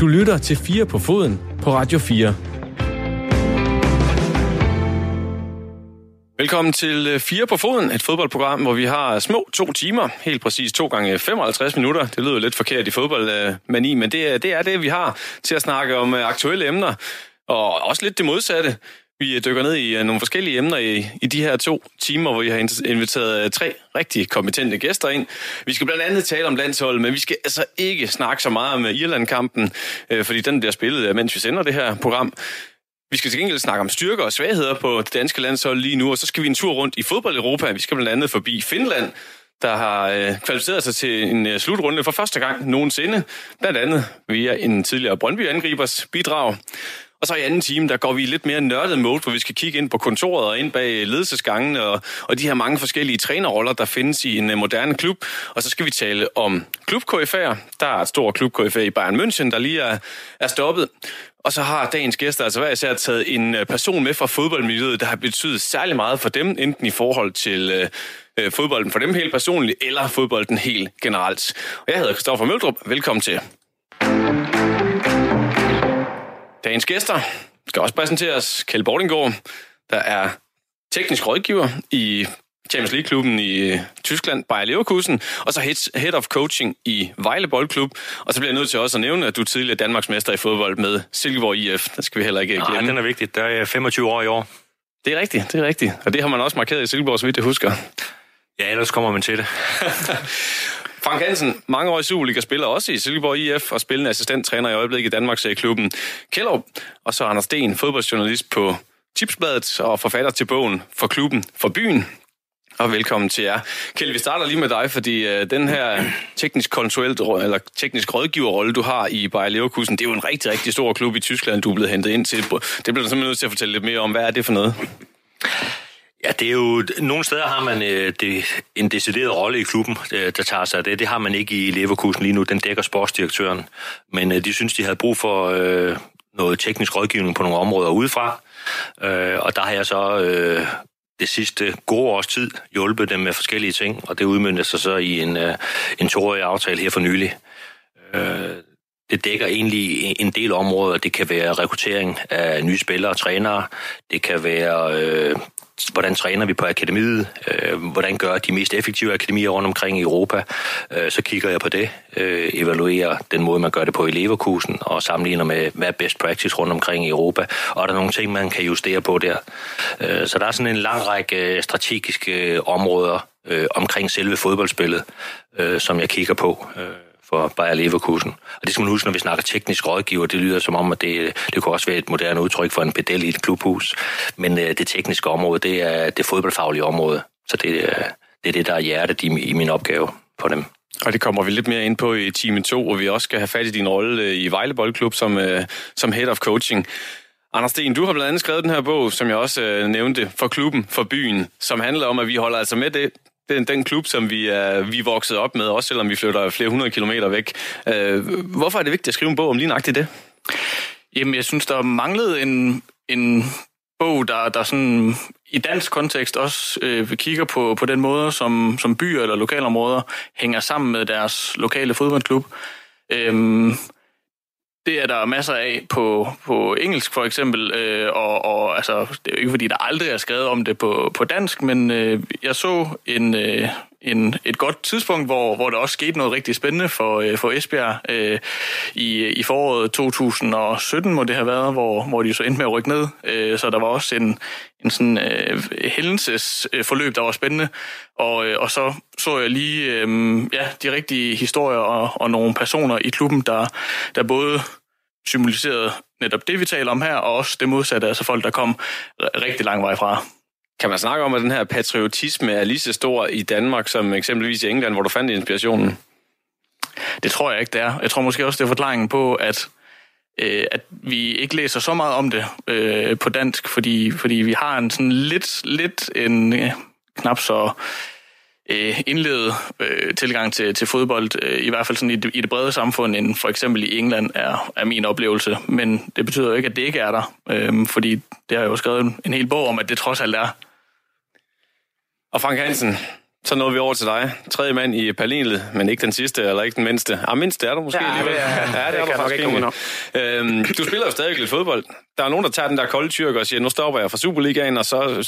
Du lytter til 4 på foden på Radio 4. Velkommen til øh, 4 på foden, et fodboldprogram, hvor vi har små to timer, helt præcis to gange 55 minutter. Det lyder lidt forkert i fodboldmani, men det er, det er det, vi har til at snakke om øh, aktuelle emner, og også lidt det modsatte. Vi dykker ned i øh, nogle forskellige emner i, i de her to timer, hvor vi har inviteret øh, tre rigtig kompetente gæster ind. Vi skal blandt andet tale om landsholdet, men vi skal altså ikke snakke så meget om øh, Irland-kampen, fordi den bliver spillet, mens vi sender det her program. Vi skal til gengæld snakke om styrker og svagheder på det danske landshold lige nu, og så skal vi en tur rundt i fodbold Europa. Vi skal blandt andet forbi Finland, der har øh, kvalificeret sig til en øh, slutrunde for første gang nogensinde, blandt andet via en tidligere Brøndby-angribers bidrag. Og så i anden time, der går vi lidt mere nørdet mode, hvor vi skal kigge ind på kontoret og ind bag ledelsesgangen og, og de her mange forskellige trænerroller, der findes i en øh, moderne klub. Og så skal vi tale om klub Der er et stort klub i Bayern München, der lige er, er stoppet. Og så har dagens gæster altså hver især taget en øh, person med fra fodboldmiljøet, der har betydet særlig meget for dem, enten i forhold til øh, øh, fodbolden for dem helt personligt, eller fodbolden helt generelt. Og jeg hedder Kristoffer Møldrup. Velkommen til. Dagens gæster skal også præsenteres. Kjeld Bordinggaard, der er teknisk rådgiver i Champions League-klubben i øh, Tyskland, Bayer Leverkusen, og så head of coaching i Vejle Boldklub. Og så bliver jeg nødt til også at nævne, at du er tidligere Danmarksmester i fodbold med Silkeborg IF. Det skal vi heller ikke glemme. Nej, den er vigtig. Der er 25 år i år. Det er rigtigt, det er rigtigt. Og det har man også markeret i Silkeborg, så vidt jeg husker. Ja, ellers kommer man til det. Frank Hansen, mange år i Superliga, spiller også i Silkeborg IF og spillende assistenttræner i øjeblikket i Danmarks klubben Kjellup. Og så Anders Sten, fodboldjournalist på Tipsbladet og forfatter til bogen For klubben, for byen. Og velkommen til jer. Kjeld, vi starter lige med dig, fordi øh, den her teknisk konsulent eller teknisk rådgiverrolle, du har i Bayer Leverkusen, det er jo en rigtig, rigtig stor klub i Tyskland, du er blevet hentet ind til. Det bliver du simpelthen nødt til at fortælle lidt mere om. Hvad er det for noget? Ja, det er jo... Nogle steder har man øh, det, en decideret rolle i klubben, øh, der tager sig af det. Det har man ikke i Leverkusen lige nu. Den dækker sportsdirektøren. Men øh, de synes, de havde brug for øh, noget teknisk rådgivning på nogle områder udefra. Øh, og der har jeg så øh, det sidste gode års tid hjulpet dem med forskellige ting, og det udmyndte sig så i en, øh, en toårig aftale her for nylig. Øh, det dækker egentlig en del områder. Det kan være rekruttering af nye spillere og trænere. Det kan være øh, hvordan træner vi på akademiet, øh, hvordan gør de mest effektive akademier rundt omkring i Europa, øh, så kigger jeg på det, øh, evaluerer den måde, man gør det på i Leverkusen, og sammenligner med, hvad er best practice rundt omkring i Europa, og er der nogle ting, man kan justere på der. Øh, så der er sådan en lang række øh, strategiske øh, områder øh, omkring selve fodboldspillet, øh, som jeg kigger på. Øh for Bayer Leverkusen. Og det skal man huske, når vi snakker teknisk rådgiver, det lyder som om, at det, det kunne også være et moderne udtryk for en pedel i et klubhus. Men øh, det tekniske område, det er det fodboldfaglige område. Så det, øh, det er det, der er hjertet i, i min opgave på dem. Og det kommer vi lidt mere ind på i time 2, hvor vi også skal have fat i din rolle øh, i Vejle Boldklub som, øh, som head of coaching. Anders Sten, du har blandt andet skrevet den her bog, som jeg også øh, nævnte, for klubben, for byen, som handler om, at vi holder altså med det, den, den klub, som vi er, vi er vokset op med, også selvom vi flytter flere hundrede kilometer væk. Øh, hvorfor er det vigtigt at skrive en bog om lige nøjagtigt det? Jamen, jeg synes, der manglede en, en bog, der, der sådan i dansk kontekst også øh, kigger på, på den måde, som, som byer eller lokalområder hænger sammen med deres lokale fodboldklub. Øhm, det er der masser af på, på engelsk for eksempel, øh, og, og altså, det er jo ikke fordi, der aldrig er skrevet om det på, på dansk, men øh, jeg så en, øh, en, et godt tidspunkt, hvor, hvor der også skete noget rigtig spændende for, øh, for Esbjerg øh, i, i foråret 2017, må det have været, hvor, hvor de så endte med at rykke ned. Øh, så der var også en, en sådan øh, hændelsesforløb, der var spændende. Og, øh, og så så jeg lige øh, ja, de rigtige historier og, og nogle personer i klubben, der, der både symboliserede netop det, vi taler om her, og også det modsatte, altså folk, der kom rigtig lang vej fra. Kan man snakke om, at den her patriotisme er lige så stor i Danmark som eksempelvis i England, hvor du fandt inspirationen? Det tror jeg ikke, det er. Jeg tror måske også, det er forklaringen på, at, øh, at vi ikke læser så meget om det øh, på dansk, fordi, fordi vi har en sådan lidt, lidt en øh, knap så øh, indledet øh, tilgang til, til fodbold, øh, i hvert fald sådan i det, i det brede samfund, end for eksempel i England er, er min oplevelse. Men det betyder jo ikke, at det ikke er der, øh, fordi det har jeg jo skrevet en, en hel bog om, at det trods alt er. Og Frank Hansen, så nåede vi over til dig. Tredje mand i panelet, men ikke den sidste, eller ikke den mindste. Ah, mindste er du måske ja, alligevel. Det er, ja, det, det er du faktisk ikke. Øhm, du spiller jo stadig lidt fodbold. Der er nogen, der tager den der kolde tyrk og siger, nu stopper jeg fra Superligaen, og så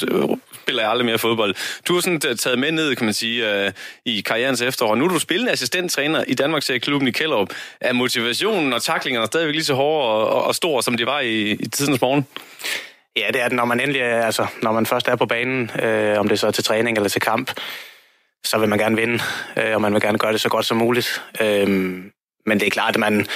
spiller jeg aldrig mere fodbold. Du har sådan øh, taget med ned, kan man sige, øh, i karrierens efterår. Nu er du spillende assistenttræner i Danmarks klubben i Kjellerup. Er motivationen og taklingerne stadigvæk lige så hårde og, og, og store, som de var i, i tidens morgen? Ja, det er det, når man endelig er, altså, når man først er på banen, øh, om det så er til træning eller til kamp, så vil man gerne vinde, øh, og man vil gerne gøre det så godt som muligt. Øh, men det er klart, at man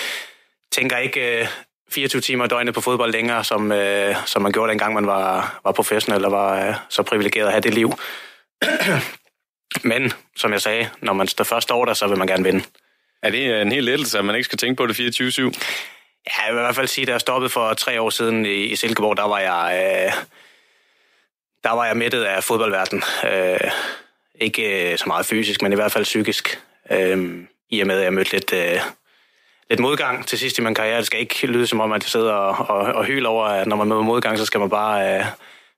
tænker ikke øh, 24 timer døgnet på fodbold længere, som, øh, som man gjorde dengang man var, var professionel og var øh, så privilegeret at have det liv. men, som jeg sagde, når man står først over der, så vil man gerne vinde. Er det en helt lettelse, at man ikke skal tænke på det 24-7? Ja, jeg vil i hvert fald sige, da jeg stoppede for tre år siden i, i Silkeborg, der var jeg, øh, der var jeg mættet af fodboldverdenen. Øh, ikke øh, så meget fysisk, men i hvert fald psykisk. Øh, I og med, at jeg mødte lidt, øh, lidt modgang til sidst i min karriere. Det skal ikke lyde som om, at jeg sidder og, og, og hyler over, at når man møder modgang, så skal man bare øh,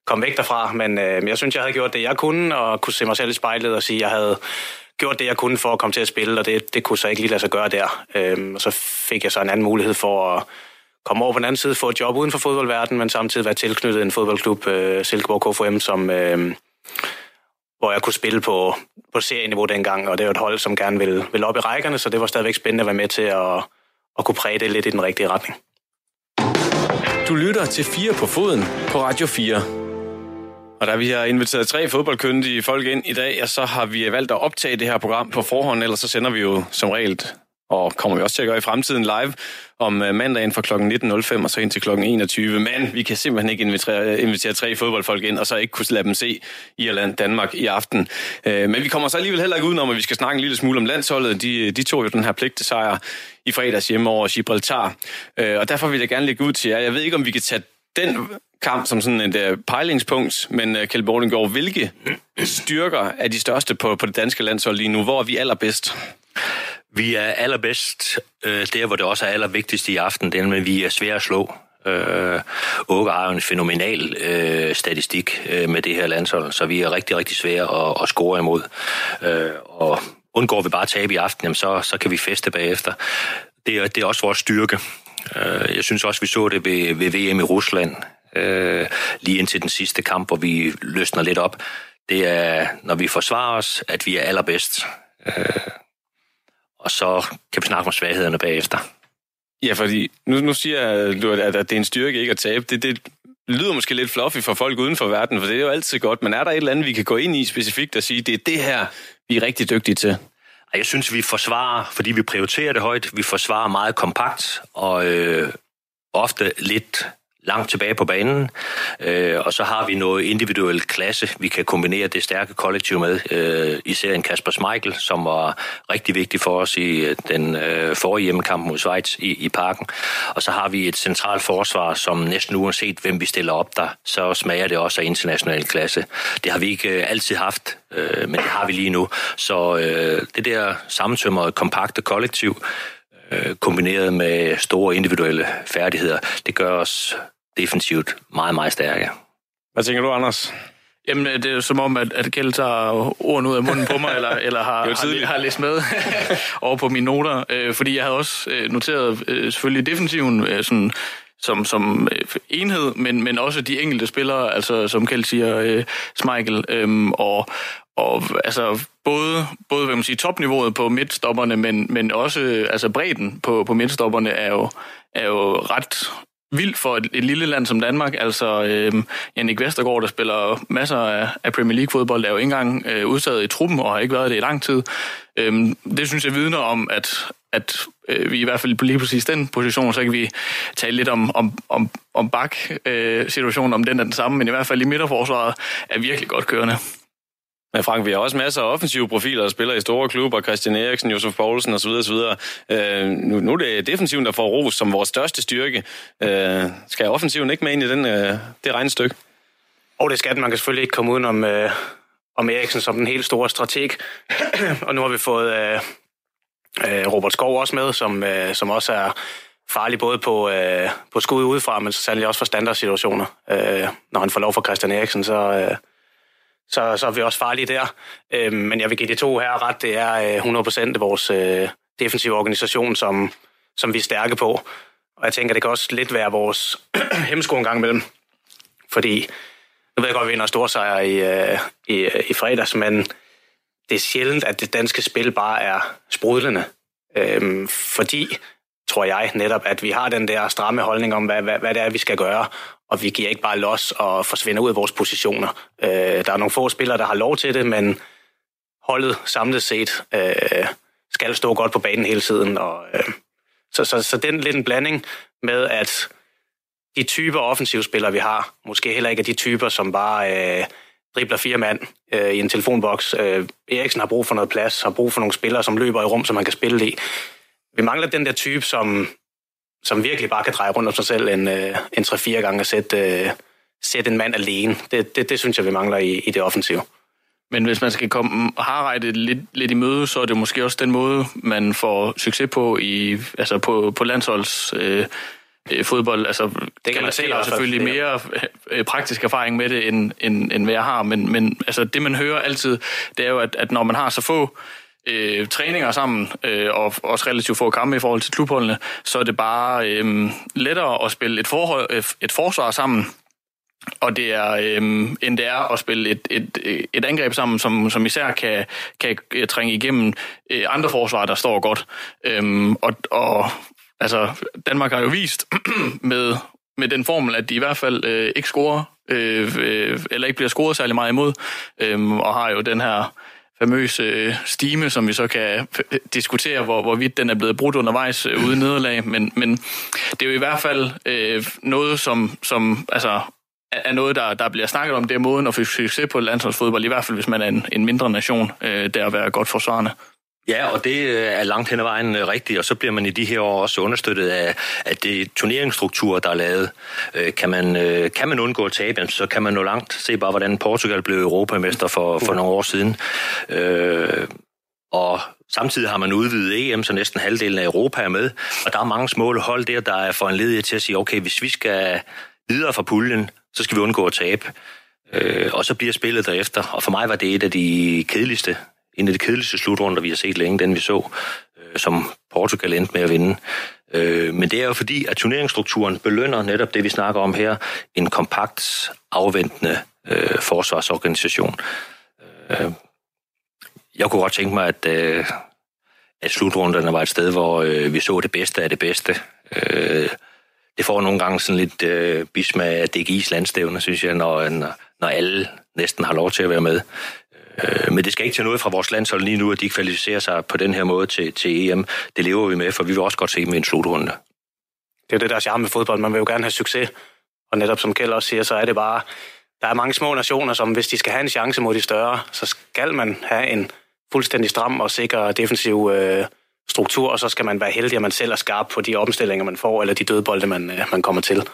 komme væk derfra. Men øh, jeg synes, jeg havde gjort det, jeg kunne, og kunne se mig selv i spejlet og sige, at jeg havde gjort det, jeg kunne for at komme til at spille, og det, det kunne så ikke lige lade sig gøre der. Øh, og så fik jeg så en anden mulighed for at komme over på den anden side, få et job uden for fodboldverdenen, men samtidig være tilknyttet en fodboldklub, øh, Silkeborg KFM, som... Øh, hvor jeg kunne spille på, på serieniveau dengang, og det var et hold, som gerne ville, ville op i rækkerne, så det var stadigvæk spændende at være med til at, at kunne præge det lidt i den rigtige retning. Du lytter til 4 på foden på Radio 4. Og da vi har inviteret tre fodboldkyndige folk ind i dag, så har vi valgt at optage det her program på forhånd, ellers så sender vi jo som regel og kommer vi også til at gøre i fremtiden live om øh, mandagen fra kl. 19.05 og så ind til kl. 21. Men vi kan simpelthen ikke invitere, invitere tre fodboldfolk ind, og så ikke kunne lade dem se Irland, Danmark i aften. Øh, men vi kommer så alligevel heller ikke udenom, at vi skal snakke en lille smule om landsholdet. De, de tog jo den her pligt til sejr i fredags hjemme over Gibraltar. Øh, og derfor vil jeg gerne lægge ud til jer. Jeg ved ikke, om vi kan tage den kamp som sådan et pejlingspunkt, men Kjeld Bordengård, hvilke styrker er de største på, på det danske landshold lige nu? Hvor er vi allerbedst? Vi er allerbedst øh, der, hvor det også er allervigtigst i aften, det er, at vi er svære at slå. Øh, Åke har en fænomenal øh, statistik øh, med det her landshold, så vi er rigtig, rigtig svære at, at score imod. Øh, og undgår vi bare tabe i aften, jamen så, så kan vi feste bagefter. Det er, det er også vores styrke. Øh, jeg synes også, vi så det ved, ved VM i Rusland, øh, lige indtil den sidste kamp, hvor vi løsner lidt op. Det er, når vi forsvarer os, at vi er allerbedst. Øh, og så kan vi snakke om svaghederne bagefter. Ja, fordi nu, nu siger du, at, at det er en styrke ikke at tabe. Det, det lyder måske lidt fluffy for folk uden for verden, for det er jo altid godt, men er der et eller andet, vi kan gå ind i specifikt og sige, det er det her, vi er rigtig dygtige til? Jeg synes, vi forsvarer, fordi vi prioriterer det højt, vi forsvarer meget kompakt og øh, ofte lidt langt tilbage på banen, øh, og så har vi noget individuel klasse, vi kan kombinere det stærke kollektiv med, øh, især en Kasper Schmeichel, som var rigtig vigtig for os i øh, den øh, forrige hjemmekamp mod Schweiz i, i parken. Og så har vi et centralt forsvar, som næsten uanset hvem vi stiller op der, så smager det også af international klasse. Det har vi ikke øh, altid haft, øh, men det har vi lige nu. Så øh, det der sammentømrede, kompakte kollektiv, øh, kombineret med store individuelle færdigheder, det gør os defensivt meget, meget stærke. Hvad tænker du, Anders? Jamen, det er som om, at, at Kjeld tager ordene ud af munden på mig, eller, eller har, har, har læst med over på mine noter. Øh, fordi jeg havde også øh, noteret øh, selvfølgelig defensiven øh, sådan, som, som øh, enhed, men, men også de enkelte spillere, altså som Kjeld siger, øh, Smeichel, øh, og, og altså både, både hvad man siger, topniveauet på midtstopperne, men, men også altså bredden på, på midtstopperne er jo, er jo ret vildt for et, et lille land som Danmark. Altså, øh, Jannik Vestergaard, der spiller masser af, af Premier League-fodbold, er jo ikke engang øh, udtaget i truppen og har ikke været det i lang tid. Øh, det synes jeg vidner om, at, at øh, vi i hvert fald på lige præcis den position, så kan vi tale lidt om, om, om, om bak-situationen, øh, om den er den samme, men i hvert fald i midterforsvaret er virkelig godt kørende. Men Frank, vi har også masser af offensive profiler, der spiller i store klubber, Christian Eriksen, Josef Poulsen osv. osv. Øh, nu, nu er det defensiven, der får ros som vores største styrke. Øh, skal offensiven ikke med ind i den, øh, det regnestykke? Og det skal den. Man kan selvfølgelig ikke komme uden om, øh, om Eriksen som den helt store strateg. og nu har vi fået øh, øh, Robert Skov også med, som, øh, som også er farlig både på, øh, på skud udefra, men så sandelig også for standardsituationer. Øh, når han får lov for Christian Eriksen, så... Øh, så, så er vi også farlige der. Øh, men jeg vil give de to her ret. Det er øh, 100% vores øh, defensive organisation, som, som vi er stærke på. Og jeg tænker, det kan også lidt være vores hemmesko en gang imellem. Fordi, nu ved jeg godt, at vi vinder store sejre i, øh, i, øh, i fredags, men det er sjældent, at det danske spil bare er sprudlende. Øhm, fordi, tror jeg netop, at vi har den der stramme holdning om, hvad, hvad, hvad det er, vi skal gøre, og vi giver ikke bare los og forsvinder ud af vores positioner. Øh, der er nogle få spillere, der har lov til det, men holdet samlet set øh, skal stå godt på banen hele tiden. Og, øh, så, så, så den lidt en blanding med, at de typer offensivspillere, vi har, måske heller ikke er de typer, som bare øh, dribler fire mand øh, i en telefonboks. Øh, Eriksen har brug for noget plads, har brug for nogle spillere, som løber i rum, som man kan spille i. Vi mangler den der type, som, som virkelig bare kan dreje rundt om sig selv en, øh, en 3-4 gange og sætte, øh, sætte en mand alene. Det, det, det synes jeg, vi mangler i, i det offensive. Men hvis man skal komme Harreide lidt, lidt i møde, så er det måske også den måde, man får succes på i altså på, på landsholds øh, øh, fodbold. Altså, det kan man se har selvfølgelig mere øh, praktisk erfaring med det, end, end, end hvad jeg har. Men, men altså, det, man hører altid, det er jo, at, at når man har så få øh, Øh, træninger sammen, øh, og også relativt få kampe i forhold til klubholdene, så er det bare øh, lettere at spille et, forhold, øh, et forsvar sammen, og det er, øh, end det er at spille et, et, et angreb sammen, som, som især kan, kan øh, trænge igennem øh, andre forsvar, der står godt. Øh, og, og altså, Danmark har jo vist med, med den formel, at de i hvert fald øh, ikke scorer, øh, øh, eller ikke bliver scoret særlig meget imod, øh, og har jo den her famøse øh, stime, som vi så kan øh, diskutere, hvor, hvorvidt den er blevet brudt undervejs øh, uden nederlag, men, men det er jo i hvert fald øh, noget, som, som altså, er noget, der, der bliver snakket om, det er måden at få succes på landsholdsfodbold, i hvert fald hvis man er en, en mindre nation, øh, der at være godt forsvarende. Ja, og det øh, er langt hen ad vejen øh, rigtigt, og så bliver man i de her år også understøttet af, af det turneringsstruktur, der er lavet. Øh, kan man, kan man undgå at tabe, så kan man nå langt. Se bare, hvordan Portugal blev europamester for, for nogle år siden. Og Samtidig har man udvidet EM, så næsten halvdelen af Europa er med, og der er mange små hold der, der er foranledige til at sige, okay, hvis vi skal videre fra puljen, så skal vi undgå at tabe. og så bliver spillet derefter. Og for mig var det et af de kedeligste en af de kedeligste slutrunder, vi har set længe, den vi så, øh, som Portugal endte med at vinde. Øh, men det er jo fordi, at turneringsstrukturen belønner netop det, vi snakker om her, en kompakt, afventende øh, forsvarsorganisation. Øh, jeg kunne godt tænke mig, at, øh, at slutrunderne var et sted, hvor øh, vi så det bedste af det bedste. Øh, det får nogle gange sådan lidt øh, bismag af DGI's landstævne, synes jeg, når, når alle næsten har lov til at være med. Øh, men det skal ikke til noget fra vores landshold lige nu, at de kvalificerer sig på den her måde til, til EM. Det lever vi med, for vi vil også godt se dem i en slutrunde. Det er det, der er charme med fodbold. Man vil jo gerne have succes. Og netop som Kjell også siger, så er det bare... Der er mange små nationer, som hvis de skal have en chance mod de større, så skal man have en fuldstændig stram og sikker defensiv øh, struktur, og så skal man være heldig, at man selv er skarp på de omstillinger, man får, eller de dødbolde, man, øh, man kommer til.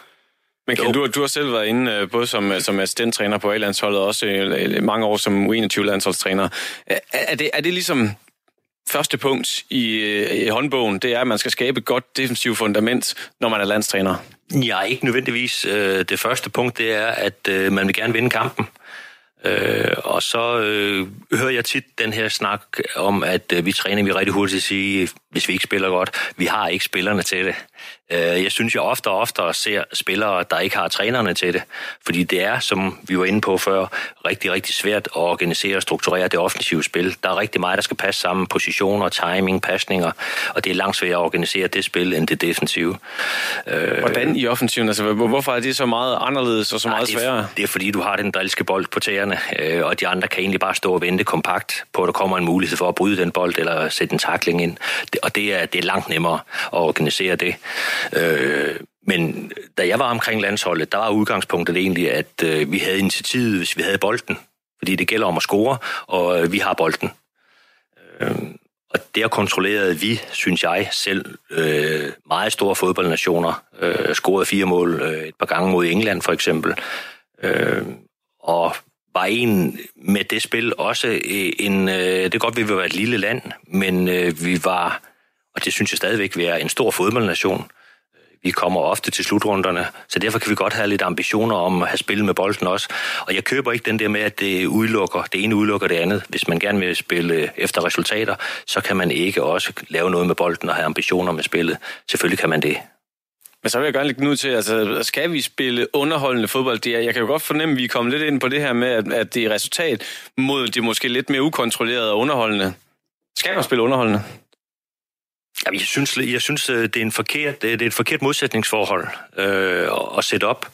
Men kan du, du har selv været inde øh, både som, øh, som assistenttræner på A-landsholdet og også øh, mange år som U21-landsholdstræner. Er, er, det, er det ligesom første punkt i, i håndbogen, det er, at man skal skabe et godt defensivt fundament, når man er landstræner? Ja, ikke nødvendigvis. Det første punkt, det er, at man vil gerne vinde kampen. Øh, og så øh, hører jeg tit den her snak om, at øh, vi træner vi rigtig hurtigt at sige, hvis vi ikke spiller godt, vi har ikke spillerne til det. Øh, jeg synes, jeg ofte og ofte ser spillere, der ikke har trænerne til det. Fordi det er, som vi var inde på før, rigtig, rigtig svært at organisere og strukturere det offensive spil. Der er rigtig meget, der skal passe sammen. Positioner, timing, pasninger. Og det er langt sværere at organisere det spil, end det defensive. Øh, Hvordan i offensiven? Altså, hvorfor er det så meget anderledes og så meget det sværere? Det er, fordi, du har den drilske bold på tæerne, øh, og de andre kan egentlig bare stå og vente kompakt på, at der kommer en mulighed for at bryde den bold eller sætte en takling ind. Og det er, det er langt nemmere at organisere det. Øh, men da jeg var omkring landsholdet, der var udgangspunktet egentlig, at øh, vi havde initiativet, hvis vi havde bolden. Fordi det gælder om at score, og øh, vi har bolden. Øh, og der kontrollerede vi, synes jeg selv, øh, meget store fodboldnationer. Øh, scorede fire mål øh, et par gange mod England for eksempel. Øh, og var en med det spil også øh, en... Øh, det er godt, at vi var et lille land, men øh, vi var, og det synes jeg stadigvæk, vi er en stor fodboldnation øh, Vi kommer ofte til slutrunderne, så derfor kan vi godt have lidt ambitioner om at have spillet med bolden også. Og jeg køber ikke den der med, at det udelukker, det ene udelukker det andet. Hvis man gerne vil spille efter resultater, så kan man ikke også lave noget med bolden og have ambitioner med spillet. Selvfølgelig kan man det. Men så vil jeg gerne lægge nu til, altså, skal vi spille underholdende fodbold? Det er, jeg kan jo godt fornemme, at vi er kommet lidt ind på det her med, at, at det er resultat mod det måske lidt mere ukontrolleret og underholdende. Skal man spille underholdende? Jeg synes, jeg synes øh, det er en forkert, øh, det er et forkert modsætningsforhold øh, at sætte op.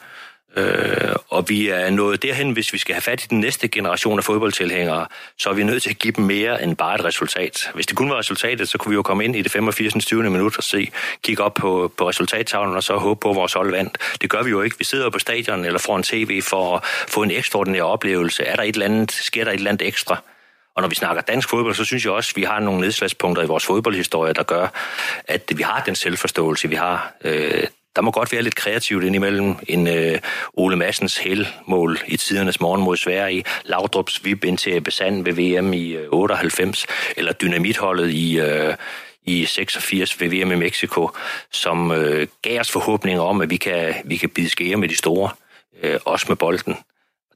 Øh, og vi er nået derhen, hvis vi skal have fat i den næste generation af fodboldtilhængere, så er vi nødt til at give dem mere end bare et resultat. Hvis det kun var resultatet, så kunne vi jo komme ind i det 85. 20. minut og se, kigge op på, på resultattavlen og så håbe på, at vores hold vandt. Det gør vi jo ikke. Vi sidder på stadion eller foran tv for at få en ekstraordinær oplevelse. Er der et eller andet, sker der et eller andet ekstra? Og når vi snakker dansk fodbold, så synes jeg også, at vi har nogle nedslagspunkter i vores fodboldhistorie, der gør, at vi har den selvforståelse, vi har. Øh, der må godt være lidt kreativt indimellem. En øh, Ole Massens helmål i tidernes morgen mod Sverige, Laudrups vip ind til Besand ved VM i øh, 98, eller dynamitholdet i... Øh, i 86 ved VM i Mexico, som øh, gav os forhåbninger om, at vi kan, vi kan bide skære med de store, øh, også med bolden.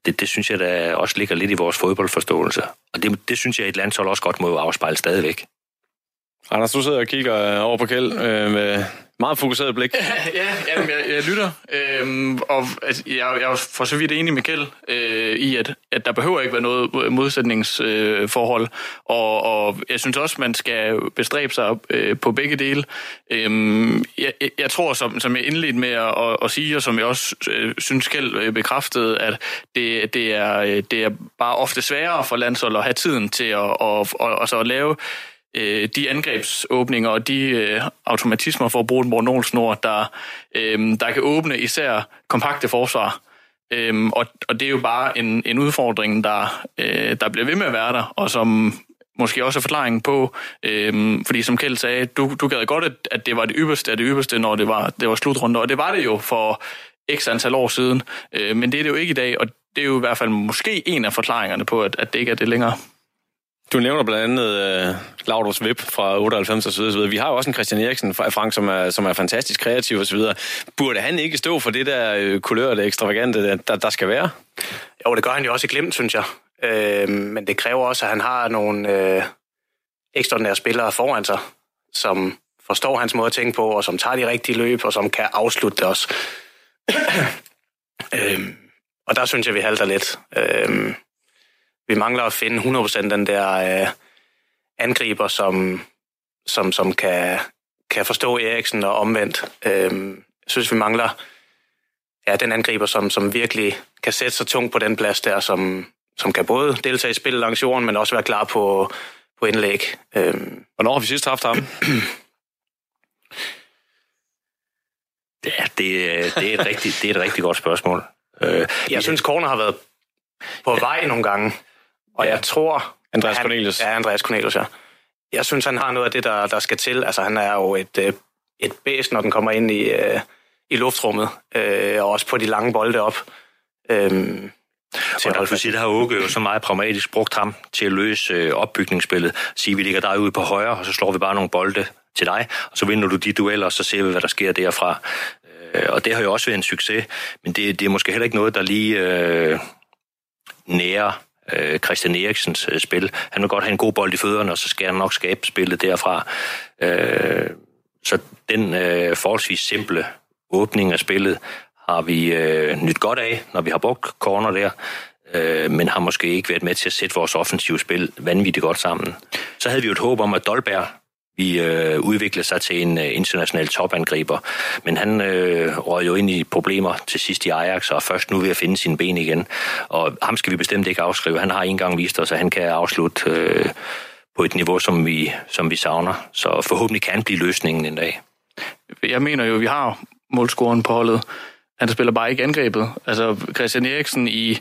Det, det synes jeg da også ligger lidt i vores fodboldforståelse. Og det, det synes jeg, et landshold også godt må afspejle stadigvæk. Anders, du sidder og kigger over på Kjeld øh, med meget fokuseret blik. ja, jamen, jeg, jeg lytter, øhm, og altså, jeg, jeg er for så vidt enig med Kjeld øh, i, at, at der behøver ikke være noget modsætningsforhold, øh, og, og jeg synes også, man skal bestræbe sig øh, på begge dele. Øhm, jeg, jeg tror, som, som jeg indledte med at, at, at sige, og som jeg også øh, synes Kjeld øh, bekræftede, at det, det, er, øh, det er bare ofte sværere for landshold at have tiden til at, at, at, at, at lave øh, de angrebsåbninger og de øh, automatismer, for at bruge den Bornholsnord, der, øh, der kan åbne især kompakte forsvar. Øhm, og, og det er jo bare en, en udfordring, der, øh, der bliver ved med at være der, og som måske også er forklaringen på, øhm, fordi som Kjeld sagde, du, du gad godt, at det var det ypperste af det ypperste, når det var, det var slutrunde, og det var det jo for x antal år siden, øh, men det er det jo ikke i dag, og det er jo i hvert fald måske en af forklaringerne på, at, at det ikke er det længere. Du nævner blandt andet øh, uh, Laudrups Vip fra 98 og så videre. Vi har jo også en Christian Eriksen fra Frank, som er, som er fantastisk kreativ og så videre. Burde han ikke stå for det der uh, kulør, det ekstravagante, der, der skal være? Jo, det gør han jo også i glemt, synes jeg. Øh, men det kræver også, at han har nogle øh, ekstraordinære spillere foran sig, som forstår hans måde at tænke på, og som tager de rigtige løb, og som kan afslutte det også. øh, og der synes jeg, vi halter lidt. Øh, vi mangler at finde 100% den der øh, angriber, som, som, som kan, kan forstå Eriksen og omvendt. Øh, jeg synes, vi mangler ja, den angriber, som, som virkelig kan sætte sig tungt på den plads der, som, som kan både deltage i spillet langs jorden, men også være klar på, på indlæg. Øh, Hvornår har vi sidst haft ham? Ja, det, det, er et rigtig, det er et rigtig godt spørgsmål. Øh, jeg synes, Corner har været på vej nogle gange. Og ja. jeg tror... Andreas han, Cornelius. Ja, Andreas Cornelius, ja. Jeg synes, han har noget af det, der, der skal til. Altså, han er jo et, øh, et bæs, når den kommer ind i, øh, i luftrummet, øh, og også på de lange bolde op. Øhm, og der, sige, der har Åke jo så meget pragmatisk brugt ham til at løse øh, opbygningsspillet. Sige, vi ligger dig ude på højre, og så slår vi bare nogle bolde til dig, og så vinder du de dueller, og så ser vi, hvad der sker derfra. Øh, og det har jo også været en succes, men det, det er måske heller ikke noget, der lige øh, nærer øh, Christian Eriksens øh, spil. Han vil godt have en god bold i fødderne, og så skal han nok skabe spillet derfra. Øh, så den øh, forholdsvis simple åbning af spillet har vi øh, nyt godt af, når vi har brugt corner der, øh, men har måske ikke været med til at sætte vores offensive spil vanvittigt godt sammen. Så havde vi jo et håb om, at Dolberg vi øh, udvikle sig til en øh, international topangriber. Men han øh, røg jo ind i problemer til sidst i Ajax, og først nu ved at finde sine ben igen. Og ham skal vi bestemt ikke afskrive. Han har engang vist os, at han kan afslutte øh, på et niveau, som vi, som vi savner. Så forhåbentlig kan blive løsningen en dag. Jeg mener jo, at vi har målscoren på holdet. Han spiller bare ikke angrebet. Altså Christian Eriksen i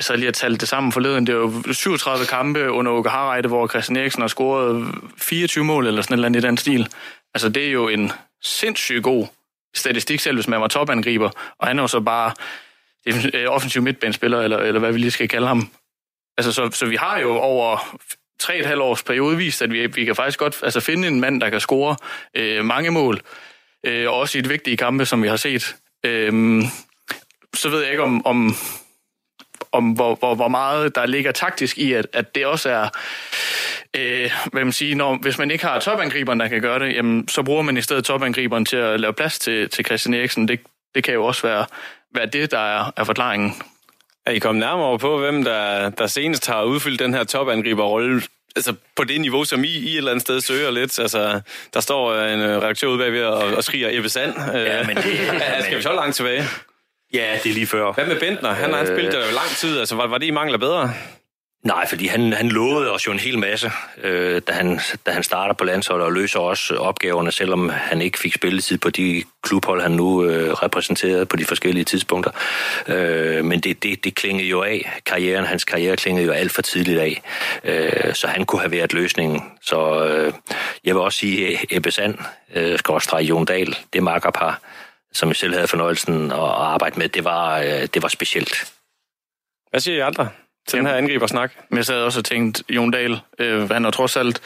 så lige at talte det sammen forleden, det er jo 37 kampe under Åke Harreide, hvor Christian Eriksen har scoret 24 mål eller sådan et eller andet i den stil. Altså det er jo en sindssygt god statistik selv, hvis man var topangriber, og han er jo så bare øh, offensiv midtbanespiller, eller, eller hvad vi lige skal kalde ham. Altså, så, så vi har jo over tre et halvt års periode vist, at vi, vi kan faktisk godt altså, finde en mand, der kan score øh, mange mål. øh, også i et vigtige kampe, som vi har set. Øh, så ved jeg ikke, om, om, om hvor, hvor, hvor meget der ligger taktisk i, at, at det også er, øh, hvad man siger, når, hvis man ikke har topangriberen, der kan gøre det, jamen, så bruger man i stedet topangriberen til at lave plads til, til Christian Eriksen. Det, det kan jo også være, være det, der er, er forklaringen. Er I kommet nærmere på, hvem der, der senest har udfyldt den her topangriberrolle altså på det niveau, som I, I et eller andet sted søger lidt. Altså, der står en øh, redaktør ude bagved og, og skriger Ebbe Sand. Ja, men det... skal vi så langt tilbage? Ja, det er lige før. Hvad med Bentner? Han har øh... spillet der jo lang tid. Altså, var, var det I mangler bedre? Nej, fordi han, han lovede os jo en hel masse, øh, da, han, da han starter på landsholdet og løser også opgaverne, selvom han ikke fik spilletid på de klubhold, han nu øh, repræsenterede på de forskellige tidspunkter. Øh, men det, det, det klingede jo af. Karrieren, hans karriere klingede jo alt for tidligt af. Øh, så han kunne have været løsningen. Så øh, jeg vil også sige, at Ebbe Sand, øh, Jon Dahl, det makkerpar, som jeg selv havde fornøjelsen at arbejde med, det var, øh, det var specielt. Hvad siger I andre? til den her angribersnak. Men jeg sad også og tænkte, Jon Dahl, øh, han er trods alt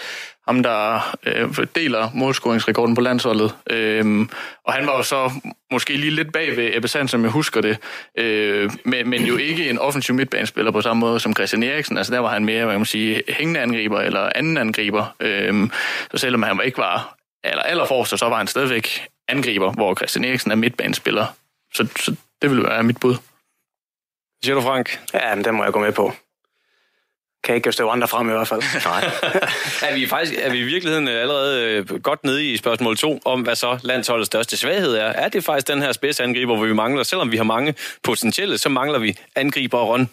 ham, der øh, deler målscoringsrekorden på landsholdet. Øh, og han var jo så måske lige lidt bag ved Ebbe Sand, som jeg husker det, øh, men, men jo ikke en offensiv midtbanespiller på samme måde som Christian Eriksen. Altså der var han mere, hvad kan man sige, hængende angriber eller anden angriber. Øh, så selvom han ikke var aller, aller forrest, så var han stadigvæk angriber, hvor Christian Eriksen er midtbanespiller. Så, så det ville være mit bud. Siger du, Frank? Ja, men den må jeg gå med på. Kan ikke stå andre frem i hvert fald. Nej. er, vi faktisk, er vi i virkeligheden allerede øh, godt nede i spørgsmål 2 om, hvad så landsholdets største svaghed er? Er det faktisk den her spidsangriber, hvor vi mangler, selvom vi har mange potentielle, så mangler vi angriber og run?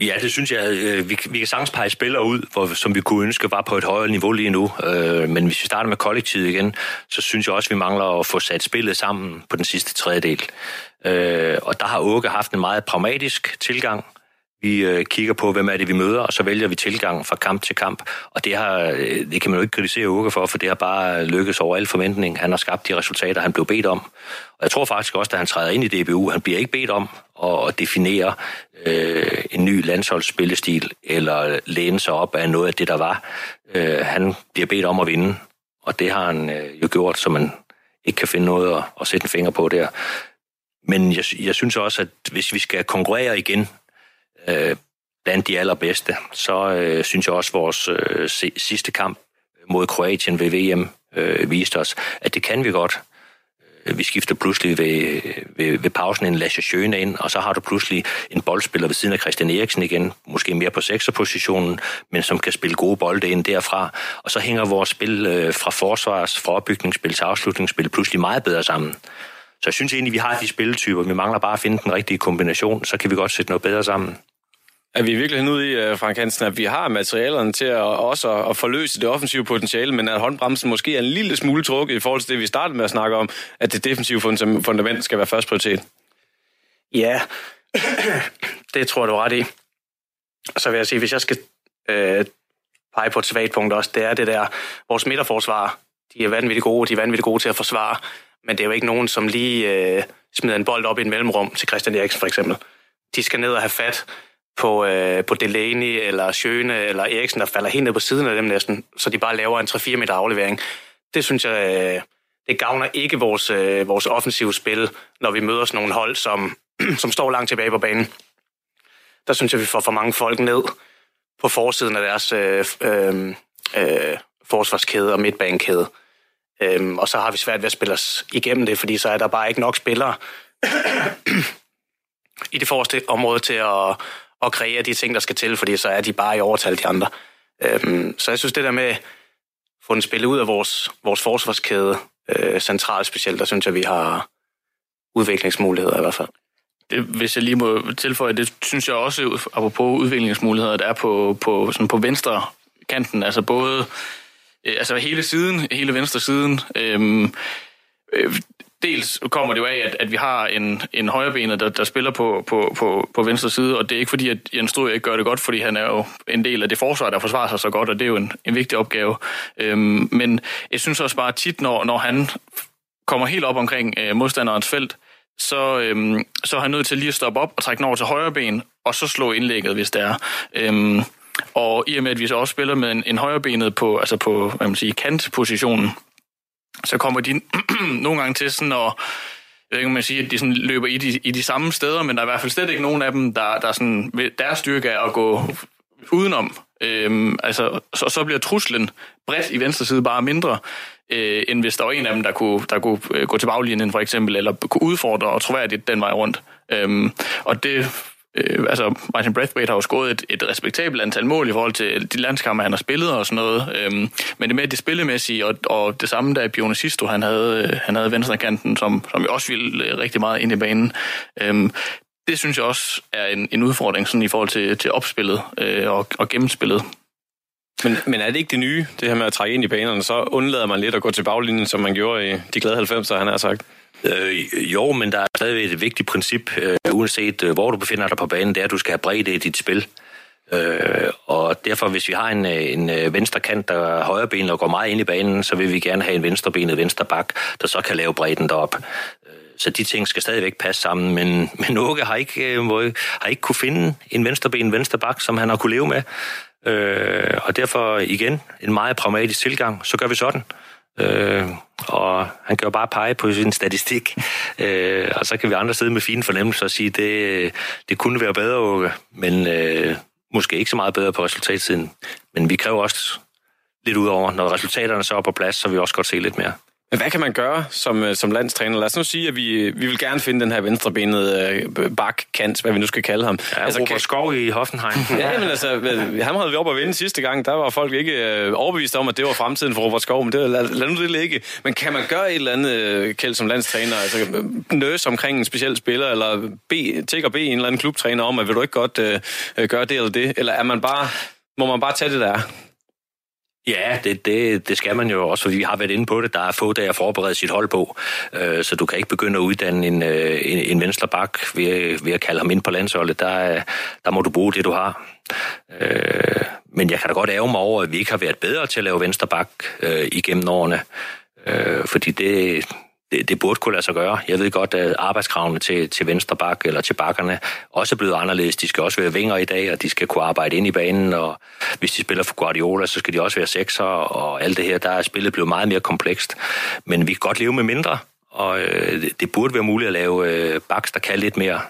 Ja, det synes jeg. Øh, vi, vi kan sagtens pege spillere ud, hvor, som vi kunne ønske var på et højere niveau lige nu. Øh, men hvis vi starter med kollektivet igen, så synes jeg også, at vi mangler at få sat spillet sammen på den sidste tredjedel. Øh, og der har Åke haft en meget pragmatisk tilgang. Vi øh, kigger på, hvem er det, vi møder, og så vælger vi tilgang fra kamp til kamp. Og det, har, øh, det kan man jo ikke kritisere Åke for, for det har bare lykkes over al forventning. Han har skabt de resultater, han blev bedt om. Og jeg tror faktisk også, at han træder ind i DBU, han bliver ikke bedt om at definere øh, en ny landsholdsspillestil, eller læne sig op af noget af det, der var. Øh, han bliver bedt om at vinde, og det har han øh, jo gjort, så man ikke kan finde noget at, at sætte en finger på der. Men jeg, jeg synes også, at hvis vi skal konkurrere igen øh, blandt de allerbedste, så øh, synes jeg også, at vores øh, sidste kamp mod Kroatien ved VM øh, viste os, at det kan vi godt. Øh, vi skifter pludselig ved, øh, ved, ved pausen en Lasse Schøne ind, og så har du pludselig en boldspiller ved siden af Christian Eriksen igen, måske mere på sekserpositionen, men som kan spille gode bolde ind derfra. Og så hænger vores spil øh, fra forsvars, fra opbygningsspil til afslutningsspil pludselig meget bedre sammen. Så jeg synes egentlig, vi har de spilletyper. Vi mangler bare at finde den rigtige kombination, så kan vi godt sætte noget bedre sammen. Er vi virkelig ude i, øh, Frank Hansen, at vi har materialerne til at også at forløse det offensive potentiale, men at håndbremsen måske er en lille smule trukket i forhold til det, vi startede med at snakke om, at det defensive fundament skal være først prioritet? Ja, det tror jeg, du er ret i. Så vil jeg sige, hvis jeg skal øh, pege på et svagt punkt også, det er det der, vores midterforsvar, de er vanvittigt gode, de er vanvittigt gode til at forsvare, men det er jo ikke nogen, som lige øh, smider en bold op i en mellemrum til Christian Eriksen for eksempel. De skal ned og have fat på, øh, på Delaney eller Schøne eller Eriksen, der falder helt ned på siden af dem næsten, så de bare laver en 3-4 meter aflevering. Det synes jeg, øh, det gavner ikke vores, øh, vores offensive spil, når vi møder sådan nogle hold, som, som står langt tilbage på banen. Der synes jeg, vi får for mange folk ned på forsiden af deres øh, øh, øh, forsvarskæde og midtbanekæde. Øhm, og så har vi svært ved at spille os igennem det, fordi så er der bare ikke nok spillere i det forreste område til at, at kreere de ting, der skal til, fordi så er de bare i overtal de andre. Øhm, så jeg synes, det der med at få den spillet ud af vores, vores forsvarskæde øh, centralt specielt, der synes jeg, vi har udviklingsmuligheder i hvert fald. Det, hvis jeg lige må tilføje, det synes jeg også, apropos udviklingsmuligheder, der er på, på, sådan på venstre kanten, altså både øh, altså hele siden, hele venstre siden. Øhm, øh, øh, dels kommer det jo af, at, at vi har en, en højrebenet, der, der spiller på, på, på, på venstre side, og det er ikke fordi, at Jens Stryger ikke gør det godt, fordi han er jo en del af det forsvar, der forsvarer sig så godt, og det er jo en, en vigtig opgave. Øhm, men jeg synes også bare tit, når, når han kommer helt op omkring øh, modstanderens felt, så, øhm, så er han nødt til lige at stoppe op og trække den over til højre ben, og så slå indlægget, hvis det er. Øhm, og i og med, at vi så også spiller med en, en højrebenet på, altså på hvad man siger, kantpositionen, så kommer de nogle gange til sådan at jeg ved ikke, om man siger, at de sådan løber i de, i de samme steder, men der er i hvert fald slet ikke nogen af dem, der, der sådan, deres styrke er at gå udenom. Øhm, altså, så, så bliver truslen bredt i venstre side bare mindre, øh, end hvis der var en af dem, der kunne, der kunne øh, gå til baglinjen for eksempel, eller kunne udfordre og troværdigt den vej rundt. Øhm, og det øh, altså Martin Braithwaite har jo scoret et, et respektabelt antal mål i forhold til de landskampe, han har spillet og sådan noget. Øhm, men det med det spillemæssige, og, og det samme der Bjørn Sisto, han havde, øh, han havde venstrekanten, som, som jo også ville øh, rigtig meget ind i banen. Øhm, det synes jeg også er en, en udfordring sådan i forhold til, til opspillet øh, og, og gennemspillet. Men, men er det ikke det nye, det her med at trække ind i banerne, så undlader man lidt at gå til baglinjen, som man gjorde i de glade 90'er, han har sagt? Øh, jo, men der er stadigvæk et vigtigt princip, øh, uanset øh, hvor du befinder dig på banen, det er, at du skal have bredde i dit spil. Øh, og derfor, hvis vi har en, øh, en øh, venstre kant, der er højrebenet og går meget ind i banen, så vil vi gerne have en venstrebenet venstre bak, der så kan lave bredden derop. Øh, så de ting skal stadigvæk passe sammen, men, men Åke har ikke, øh, har ikke kunne finde en venstreben venstre bak, som han har kunne leve med. Øh, og derfor igen en meget pragmatisk tilgang, så gør vi sådan. Øh, og han kan jo bare pege på sin statistik, øh, og så kan vi andre sidde med fine fornemmelser og sige, det, det kunne være bedre, Åke, men øh, måske ikke så meget bedre på resultatsiden. Men vi kræver også lidt ud over, når resultaterne så er på plads, så vi også godt se lidt mere. Men hvad kan man gøre som, øh, som landstræner? Lad os nu sige, at vi, vi vil gerne finde den her venstrebenede øh, bakkant, hvad vi nu skal kalde ham. Ja, altså, Robert kan... Skov i Hoffenheim. ja, men altså, ham havde vi op at vinde sidste gang. Der var folk ikke øh, overbevist om, at det var fremtiden for Robert Skov, men det, lad, lad nu det ligge. Men kan man gøre et eller andet, øh, Kjeld, som landstræner? Altså nøs omkring en speciel spiller, eller be, og bede en eller anden klubtræner om, at vil du ikke godt øh, gøre det eller det? Eller er man bare, må man bare tage det der? Ja, det, det, det skal man jo også, fordi vi har været inde på det. Der er få dage at forberede sit hold på, øh, så du kan ikke begynde at uddanne en, øh, en, en venstre bak ved, ved at kalde ham ind på landsholdet. Der, øh, der må du bruge det, du har. Øh, men jeg kan da godt ære mig over, at vi ikke har været bedre til at lave venstre bak øh, igennem årene. Øh, fordi det, det, det burde kunne lade sig gøre. Jeg ved godt, at arbejdskravene til, til venstre bak eller til bakkerne også er blevet anderledes. De skal også være vinger i dag, og de skal kunne arbejde ind i banen, og hvis de spiller for Guardiola, så skal de også være sekser, og alt det her, der er spillet blevet meget mere komplekst. Men vi kan godt leve med mindre, og øh, det burde være muligt at lave øh, baks, der kan lidt mere.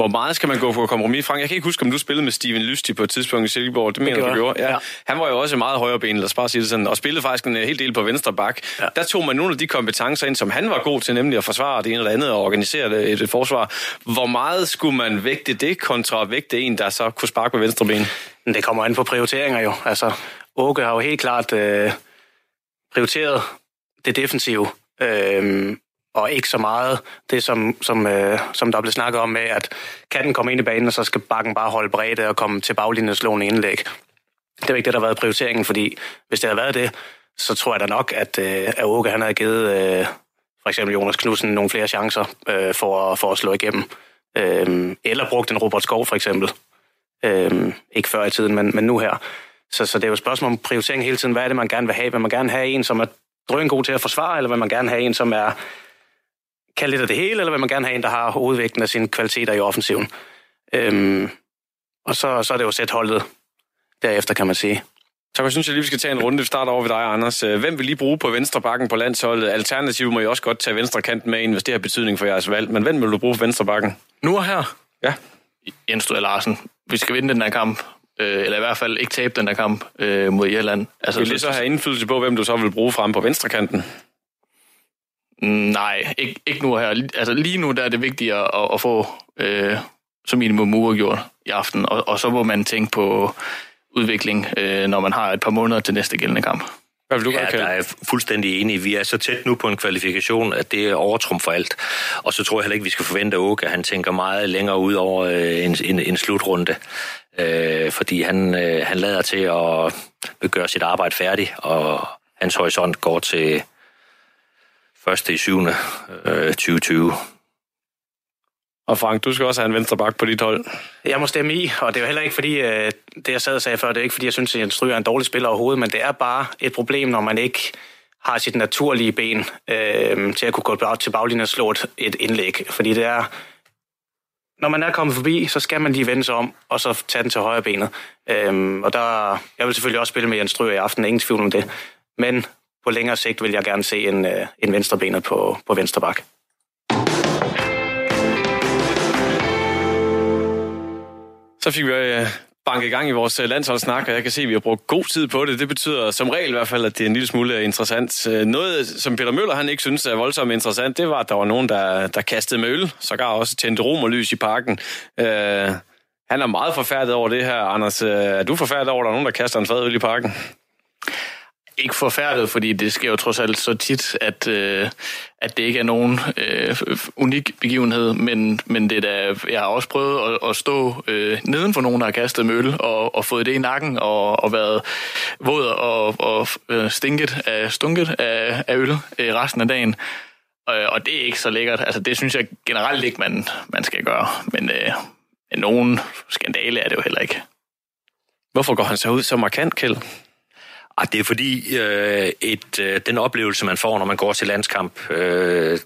Hvor meget skal man gå for kompromis, Frank? Jeg kan ikke huske, om du spillede med Steven Lystig på et tidspunkt i Silkeborg. Det mener det du gjorde. Ja. ja. Han var jo også meget højere ben, lad os bare sige det sådan, og spillede faktisk en hel del på venstre bak. Ja. Der tog man nogle af de kompetencer ind, som han var god til, nemlig at forsvare det ene eller andet og organisere det, et, et forsvar. Hvor meget skulle man vægte det kontra vægte en, der så kunne sparke med venstre ben? Det kommer an på prioriteringer jo. Altså, Åke har jo helt klart øh, prioriteret det defensive. Øh, og ikke så meget det, som, som, øh, som der blev snakket om med, at katten kommer ind i banen, og så skal bakken bare holde bredde og komme til baglinjen slående indlæg. Det er ikke det, der har været prioriteringen, fordi hvis det havde været det, så tror jeg da nok, at, øh, at Åke han havde givet øh, for eksempel Jonas Knudsen nogle flere chancer øh, for, for at slå igennem. Øh, eller brugt en Robert Skov for eksempel. Øh, ikke før i tiden, men, men nu her. Så, så det er jo et spørgsmål om prioritering hele tiden. Hvad er det, man gerne vil have? Vil man gerne have en, som er drøn god til at forsvare, eller vil man gerne have en, som er kan lidt af det hele, eller vil man gerne have en, der har hovedvægten af sine kvaliteter i offensiven? Øhm, og så, så er det jo sæt holdet derefter, kan man sige. Så jeg synes, jeg lige, vi skal tage en runde. Vi starter over ved dig, Anders. Øh, hvem vil lige bruge på venstre bakken på landsholdet? Alternativt må I også godt tage venstre kanten med ind, hvis det har betydning for jeres valg. Men hvem vil du bruge på venstre bakken? Nu og her? Ja. Jens Støder Larsen. Vi skal vinde den her kamp. Øh, eller i hvert fald ikke tabe den her kamp øh, mod Irland. Altså, vil det så have indflydelse på, hvem du så vil bruge frem på venstre kanten? Nej, ikke, ikke nu her. Altså lige nu der er det vigtigt at, at få øh, som minimum uafgjort i aften, og, og så må man tænke på udvikling, øh, når man har et par måneder til næste gældende kamp. Hvad vil du ja, der er fuldstændig enig. Vi er så tæt nu på en kvalifikation, at det er overtrum for alt. Og så tror jeg heller ikke, vi skal forvente af Åke, at han tænker meget længere ud over øh, en, en, en slutrunde. Øh, fordi han, øh, han lader til at gøre sit arbejde færdigt, og hans horisont går til første i 7. Øh, 2020. Og Frank, du skal også have en venstre bak på dit hold. Jeg må stemme i, og det er jo heller ikke fordi, øh, det jeg sad og sagde før, det er ikke fordi, jeg synes, at Jens Stryger er en dårlig spiller overhovedet, men det er bare et problem, når man ikke har sit naturlige ben øh, til at kunne gå til baglinjen og slå et, et indlæg. Fordi det er, når man er kommet forbi, så skal man lige vende sig om, og så tage den til højre benet. Øh, og der, jeg vil selvfølgelig også spille med Jens Stryger i aften, ingen tvivl om det. Men på længere sigt vil jeg gerne se en, øh, en venstrebenet på, på venstre bak. Så fik vi øh, banket i gang i vores øh, landsholdssnak, og jeg kan se, at vi har brugt god tid på det. Det betyder som regel i hvert fald, at det er en lille smule øh, interessant. Noget, som Peter Møller han ikke synes er voldsomt interessant, det var, at der var nogen, der, der kastede med øl, sågar også tændte romerlys i parken. Øh, han er meget forfærdet over det her. Anders, er du forfærdet over, at der er nogen, der kaster en fad øl i parken? Ikke forfærdet, fordi det sker jo trods alt så tit, at, øh, at det ikke er nogen øh, unik begivenhed, men, men det der, jeg har også prøvet at, at stå øh, neden for nogen, der har kastet møl, og, og fået det i nakken, og, og været våd og, og øh, stinket af, stunket af, af øl øh, resten af dagen. Og, og det er ikke så lækkert. Altså, det synes jeg generelt ikke, man, man skal gøre. Men øh, nogen skandale er det jo heller ikke. Hvorfor går han så ud så markant, Kjeld? Og det er fordi, øh, et, øh, den oplevelse, man får, når man går til landskamp, øh,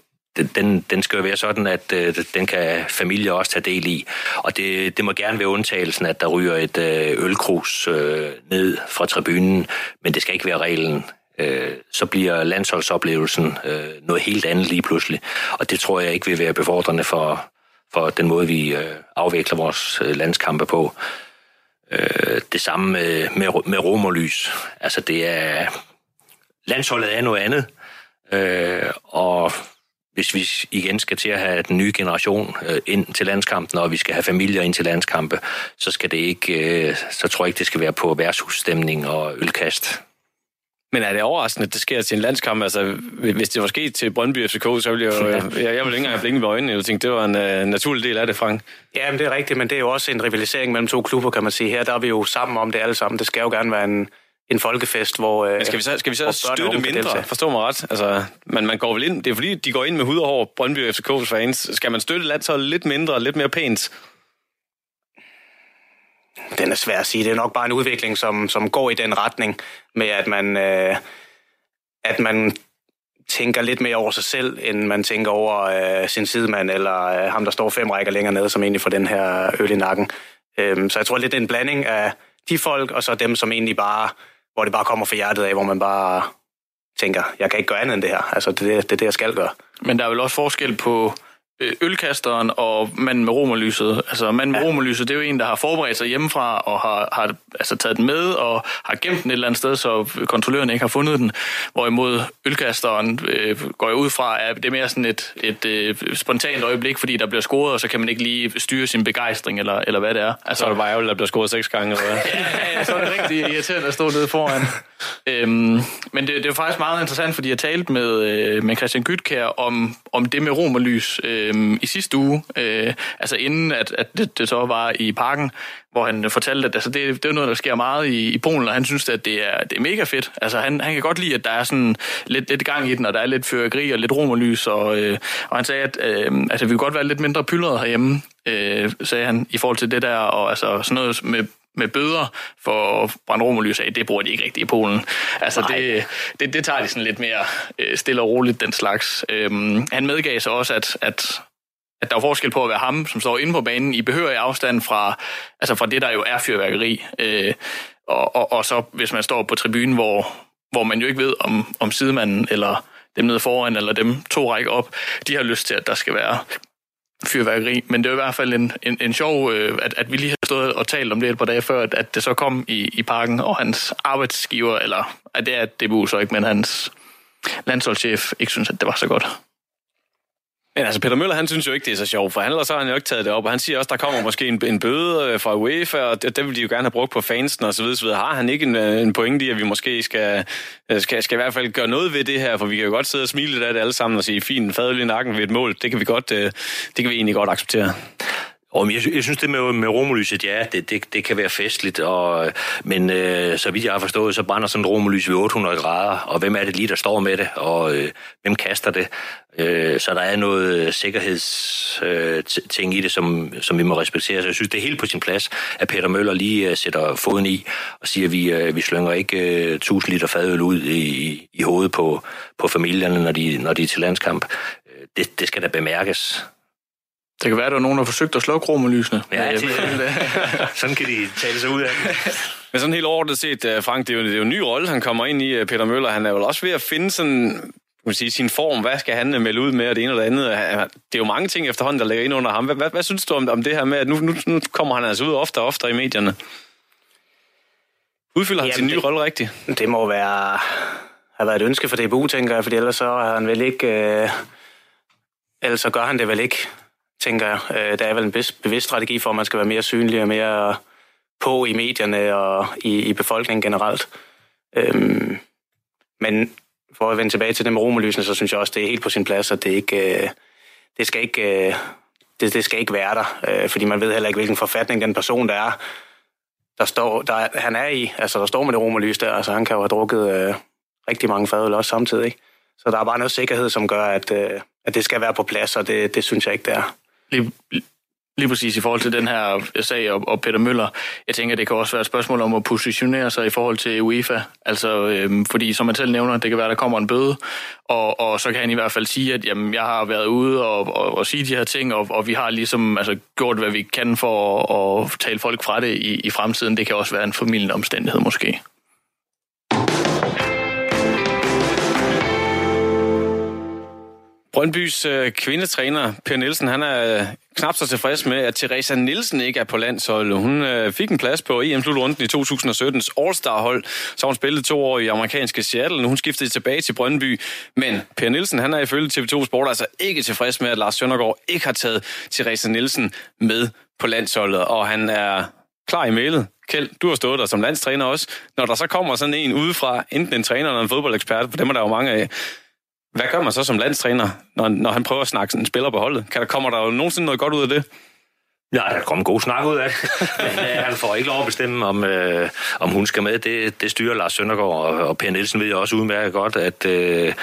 den, den skal jo være sådan, at øh, den kan familie også tage del i. Og det, det må gerne være undtagelsen, at der ryger et øh, ølkrus øh, ned fra tribunen, men det skal ikke være reglen. Øh, så bliver landsholdsoplevelsen øh, noget helt andet lige pludselig. Og det tror jeg ikke vil være befordrende for, for den måde, vi øh, afvikler vores øh, landskampe på. Øh, det samme med, med, med romerlys. Altså det er... Landsholdet er noget andet. Øh, og hvis vi igen skal til at have den nye generation øh, ind til landskampen, og vi skal have familier ind til landskampe, så skal det ikke, øh, så tror jeg ikke, det skal være på værtshusstemning og ølkast. Men er det overraskende, at det sker til en landskamp? Altså, hvis det var sket til Brøndby FCK, så ville jeg jo... Jeg, jeg ville ikke engang have blinket med øjnene. Jeg tænkte, det var en uh, naturlig del af det, Frank. Ja, men det er rigtigt, men det er jo også en rivalisering mellem to klubber, kan man sige. Her der er vi jo sammen om det alle sammen. Det skal jo gerne være en, en folkefest, hvor... Men skal vi så, skal vi så støtte mindre? Forstå mig ret. Altså, man, man går vel ind... Det er fordi, de går ind med hud og hår, Brøndby FCK's fans. Skal man støtte landsholdet lidt mindre, lidt mere pænt? Den er svær at sige. Det er nok bare en udvikling, som, som går i den retning med, at man... Øh, at man tænker lidt mere over sig selv, end man tænker over øh, sin sidemand, eller øh, ham, der står fem rækker længere nede, som egentlig får den her øl i nakken. Øhm, så jeg tror lidt, det er en blanding af de folk, og så dem, som egentlig bare, hvor det bare kommer fra hjertet af, hvor man bare tænker, jeg kan ikke gøre andet end det her. Altså, det er det, det, jeg skal gøre. Men der er vel også forskel på ølkasteren og manden med romerlyset. Altså manden med ja. romerlyset, det er jo en, der har forberedt sig hjemmefra og har, har altså, taget den med og har gemt den et eller andet sted, så kontrolløren ikke har fundet den. Hvorimod ølkasteren øh, går jeg ud fra, at det er mere sådan et, et øh, spontant øjeblik, fordi der bliver scoret, og så kan man ikke lige styre sin begejstring, eller, eller hvad det er. Altså, så er det bare ærgerligt, at der bliver scoret seks gange, eller hvad? ja, ja, så er det rigtig irriterende at stå nede foran. øhm, men det, det er faktisk meget interessant, fordi jeg talte med, øh, med Christian Gytkær om, om det med romerlys, øh, i sidste uge, øh, altså inden at, at det, det så var i parken, hvor han fortalte, at altså, det, det er noget, der sker meget i, i Polen, og han synes, at det er, det er mega fedt. Altså, han, han kan godt lide, at der er sådan lidt, lidt gang i den, og der er lidt fyrkeri og lidt romerlys, og, øh, og han sagde, at øh, altså, vi kunne godt være lidt mindre pyldrede herhjemme, øh, sagde han, i forhold til det der, og altså sådan noget med med bøder for romerlys af, det bruger de ikke rigtigt i Polen. Altså det, det, det tager de sådan lidt mere øh, stille og roligt, den slags. Øhm, han medgav så også, at, at at der er forskel på at være ham, som står inde på banen i behørig afstand fra, altså fra det, der jo er fyrværkeri, øh, og, og, og så hvis man står på tribunen, hvor, hvor man jo ikke ved, om, om sidemanden eller dem nede foran, eller dem to rækker op, de har lyst til, at der skal være fyrværkeri. Men det er i hvert fald en, en, en sjov, øh, at, at vi lige har stået og talt om det et par dage før, at, at det så kom i, i parken, og hans arbejdsgiver, eller at det er DBU så ikke, men hans landsholdschef ikke synes, at det var så godt. Men altså, Peter Møller, han synes jo ikke, det er så sjovt, for han, ellers har han jo ikke taget det op, og han siger også, der kommer måske en, en bøde øh, fra UEFA, og det, det vil de jo gerne have brugt på fansen og så videre, så videre. Har han ikke en, øh, en pointe i, at vi måske skal, øh, skal, skal i hvert fald gøre noget ved det her, for vi kan jo godt sidde og smile lidt af det alle sammen og sige, fint, fadøl i nakken ved et mål, det kan vi godt, det kan vi egentlig godt acceptere. Og jeg, jeg synes, det med, med romolyset, ja, det, det, det kan være festligt, og, men øh, så vidt jeg har forstået, så brænder sådan et romolys ved 800 grader, og hvem er det lige, der står med det, og øh, hvem kaster det? Øh, så der er noget sikkerhedsting øh, øh i det, som, som vi må respektere. Så jeg synes, det er helt på sin plads, at Peter Møller lige øh, sætter foden i og siger, at vi, øh, vi slynger ikke øh, 1000 liter fadøl ud i, i hovedet på, på familierne, når de, når de er til landskamp. Øh, det, det skal da bemærkes. Det kan være, at der er nogen, der har forsøgt at slukke romerlysene. Ja, det, sådan kan de tale sig ud af det. Men sådan helt overordnet set, øh, Frank, det er, jo, det er jo en ny rolle, han kommer ind i, øh, Peter Møller. Han er jo også ved at finde sådan, man sige, sin form. Hvad skal han melde ud med, og det ene eller det andet? Det er jo mange ting efterhånden, der ligger ind under ham. Hvad, hvad, hvad synes du om, om det her med, at nu, nu, nu kommer han altså ud ofte og ofte i medierne? Udfylder han Jamen, sin nye det, rolle rigtigt? Det må være have været et ønske for DBU, tænker jeg, fordi ellers så er han vel ikke... Øh, ellers så gør han det vel ikke, tænker jeg. Øh, der er vel en bevidst strategi for, at man skal være mere synlig og mere på i medierne og i, i befolkningen generelt. Øhm, men for at vende tilbage til det med romerlysene, så synes jeg også, det er helt på sin plads, at det ikke... Øh, det skal ikke... Øh, det, det skal ikke være der, øh, fordi man ved heller ikke, hvilken forfatning den person, der er, der står, der, han er i. Altså, der står med det romerlys der, altså han kan jo have drukket øh, rigtig mange fadøl også samtidig. Ikke? Så der er bare noget sikkerhed, som gør, at, øh, at det skal være på plads, og det, det synes jeg ikke, det er. Lige, lige præcis i forhold til den her sag og, og Peter Møller, jeg tænker, det kan også være et spørgsmål om at positionere sig i forhold til UEFA. Altså, øhm, fordi som man selv nævner, det kan være, der kommer en bøde, og, og så kan han i hvert fald sige, at jamen, jeg har været ude og, og, og sige de her ting, og, og vi har ligesom altså, gjort, hvad vi kan for at, at tale folk fra det i, i fremtiden. Det kan også være en formidlende omstændighed måske. Brøndbys øh, kvindetræner, Per Nielsen, han er øh, knap så tilfreds med, at Teresa Nielsen ikke er på landsholdet. Hun øh, fik en plads på EM-slutrunden i 2017's All-Star-hold, så hun spillede to år i amerikanske Seattle, og hun skiftede tilbage til Brøndby. Men Per Nielsen, han er ifølge TV2 Sport altså ikke tilfreds med, at Lars Søndergaard ikke har taget Teresa Nielsen med på landsholdet, og han er klar i mailet. Kjeld, du har stået der som landstræner også. Når der så kommer sådan en udefra, enten en træner eller en fodboldekspert, for dem er der jo mange af, hvad gør man så som landstræner, når, når han prøver at snakke en spiller på holdet? Kan der, kommer der jo nogensinde noget godt ud af det? Ja, der kommer en god snak ud af det. Men øh, han får ikke lov at bestemme, om, øh, om hun skal med. Det, det styrer Lars Søndergaard, og, og Per Nielsen ved jo også udmærket godt, at øh,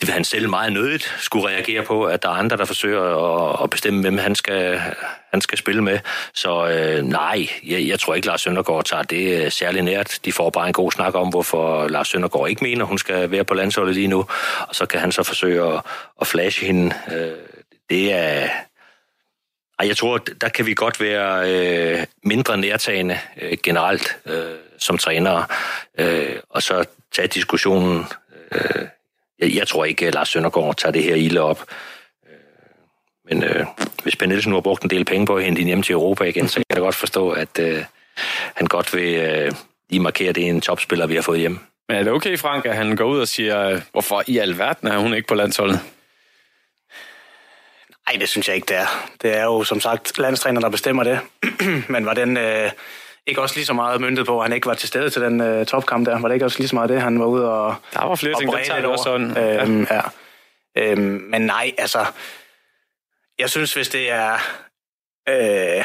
det vil han selv meget nødigt skulle reagere på, at der er andre, der forsøger at, at bestemme, hvem han skal, han skal spille med. Så øh, nej, jeg, jeg tror ikke, Lars Søndergaard tager det øh, særlig nært. De får bare en god snak om, hvorfor Lars Søndergaard ikke mener, hun skal være på landsholdet lige nu. Og så kan han så forsøge at, at flashe hende. Øh, det er... Ej, jeg tror, der kan vi godt være øh, mindre nærtagende øh, generelt øh, som trænere, øh, og så tage diskussionen øh, jeg, jeg tror ikke, at Lars Søndergaard tager det her ilde op. Øh, men øh, hvis Ben Nielsen nu har brugt en del penge på at hente hende hjem til Europa igen, så kan jeg godt forstå, at øh, han godt vil øh, lige markere, at det er en topspiller, vi har fået hjem. Men er det okay, Frank, at han går ud og siger, hvorfor i alverden er hun ikke på landsholdet? Nej, det synes jeg ikke, det er. Det er jo som sagt landstræner, der bestemmer det. Men var den... Øh ikke også lige så meget myndet på, at han ikke var til stede til den uh, topkamp der? Var det ikke også lige så meget det, han var ude og Der var flere ting, der tager det også sådan. Øhm, ja. Øhm, men nej, altså... Jeg synes, hvis det er... Øh,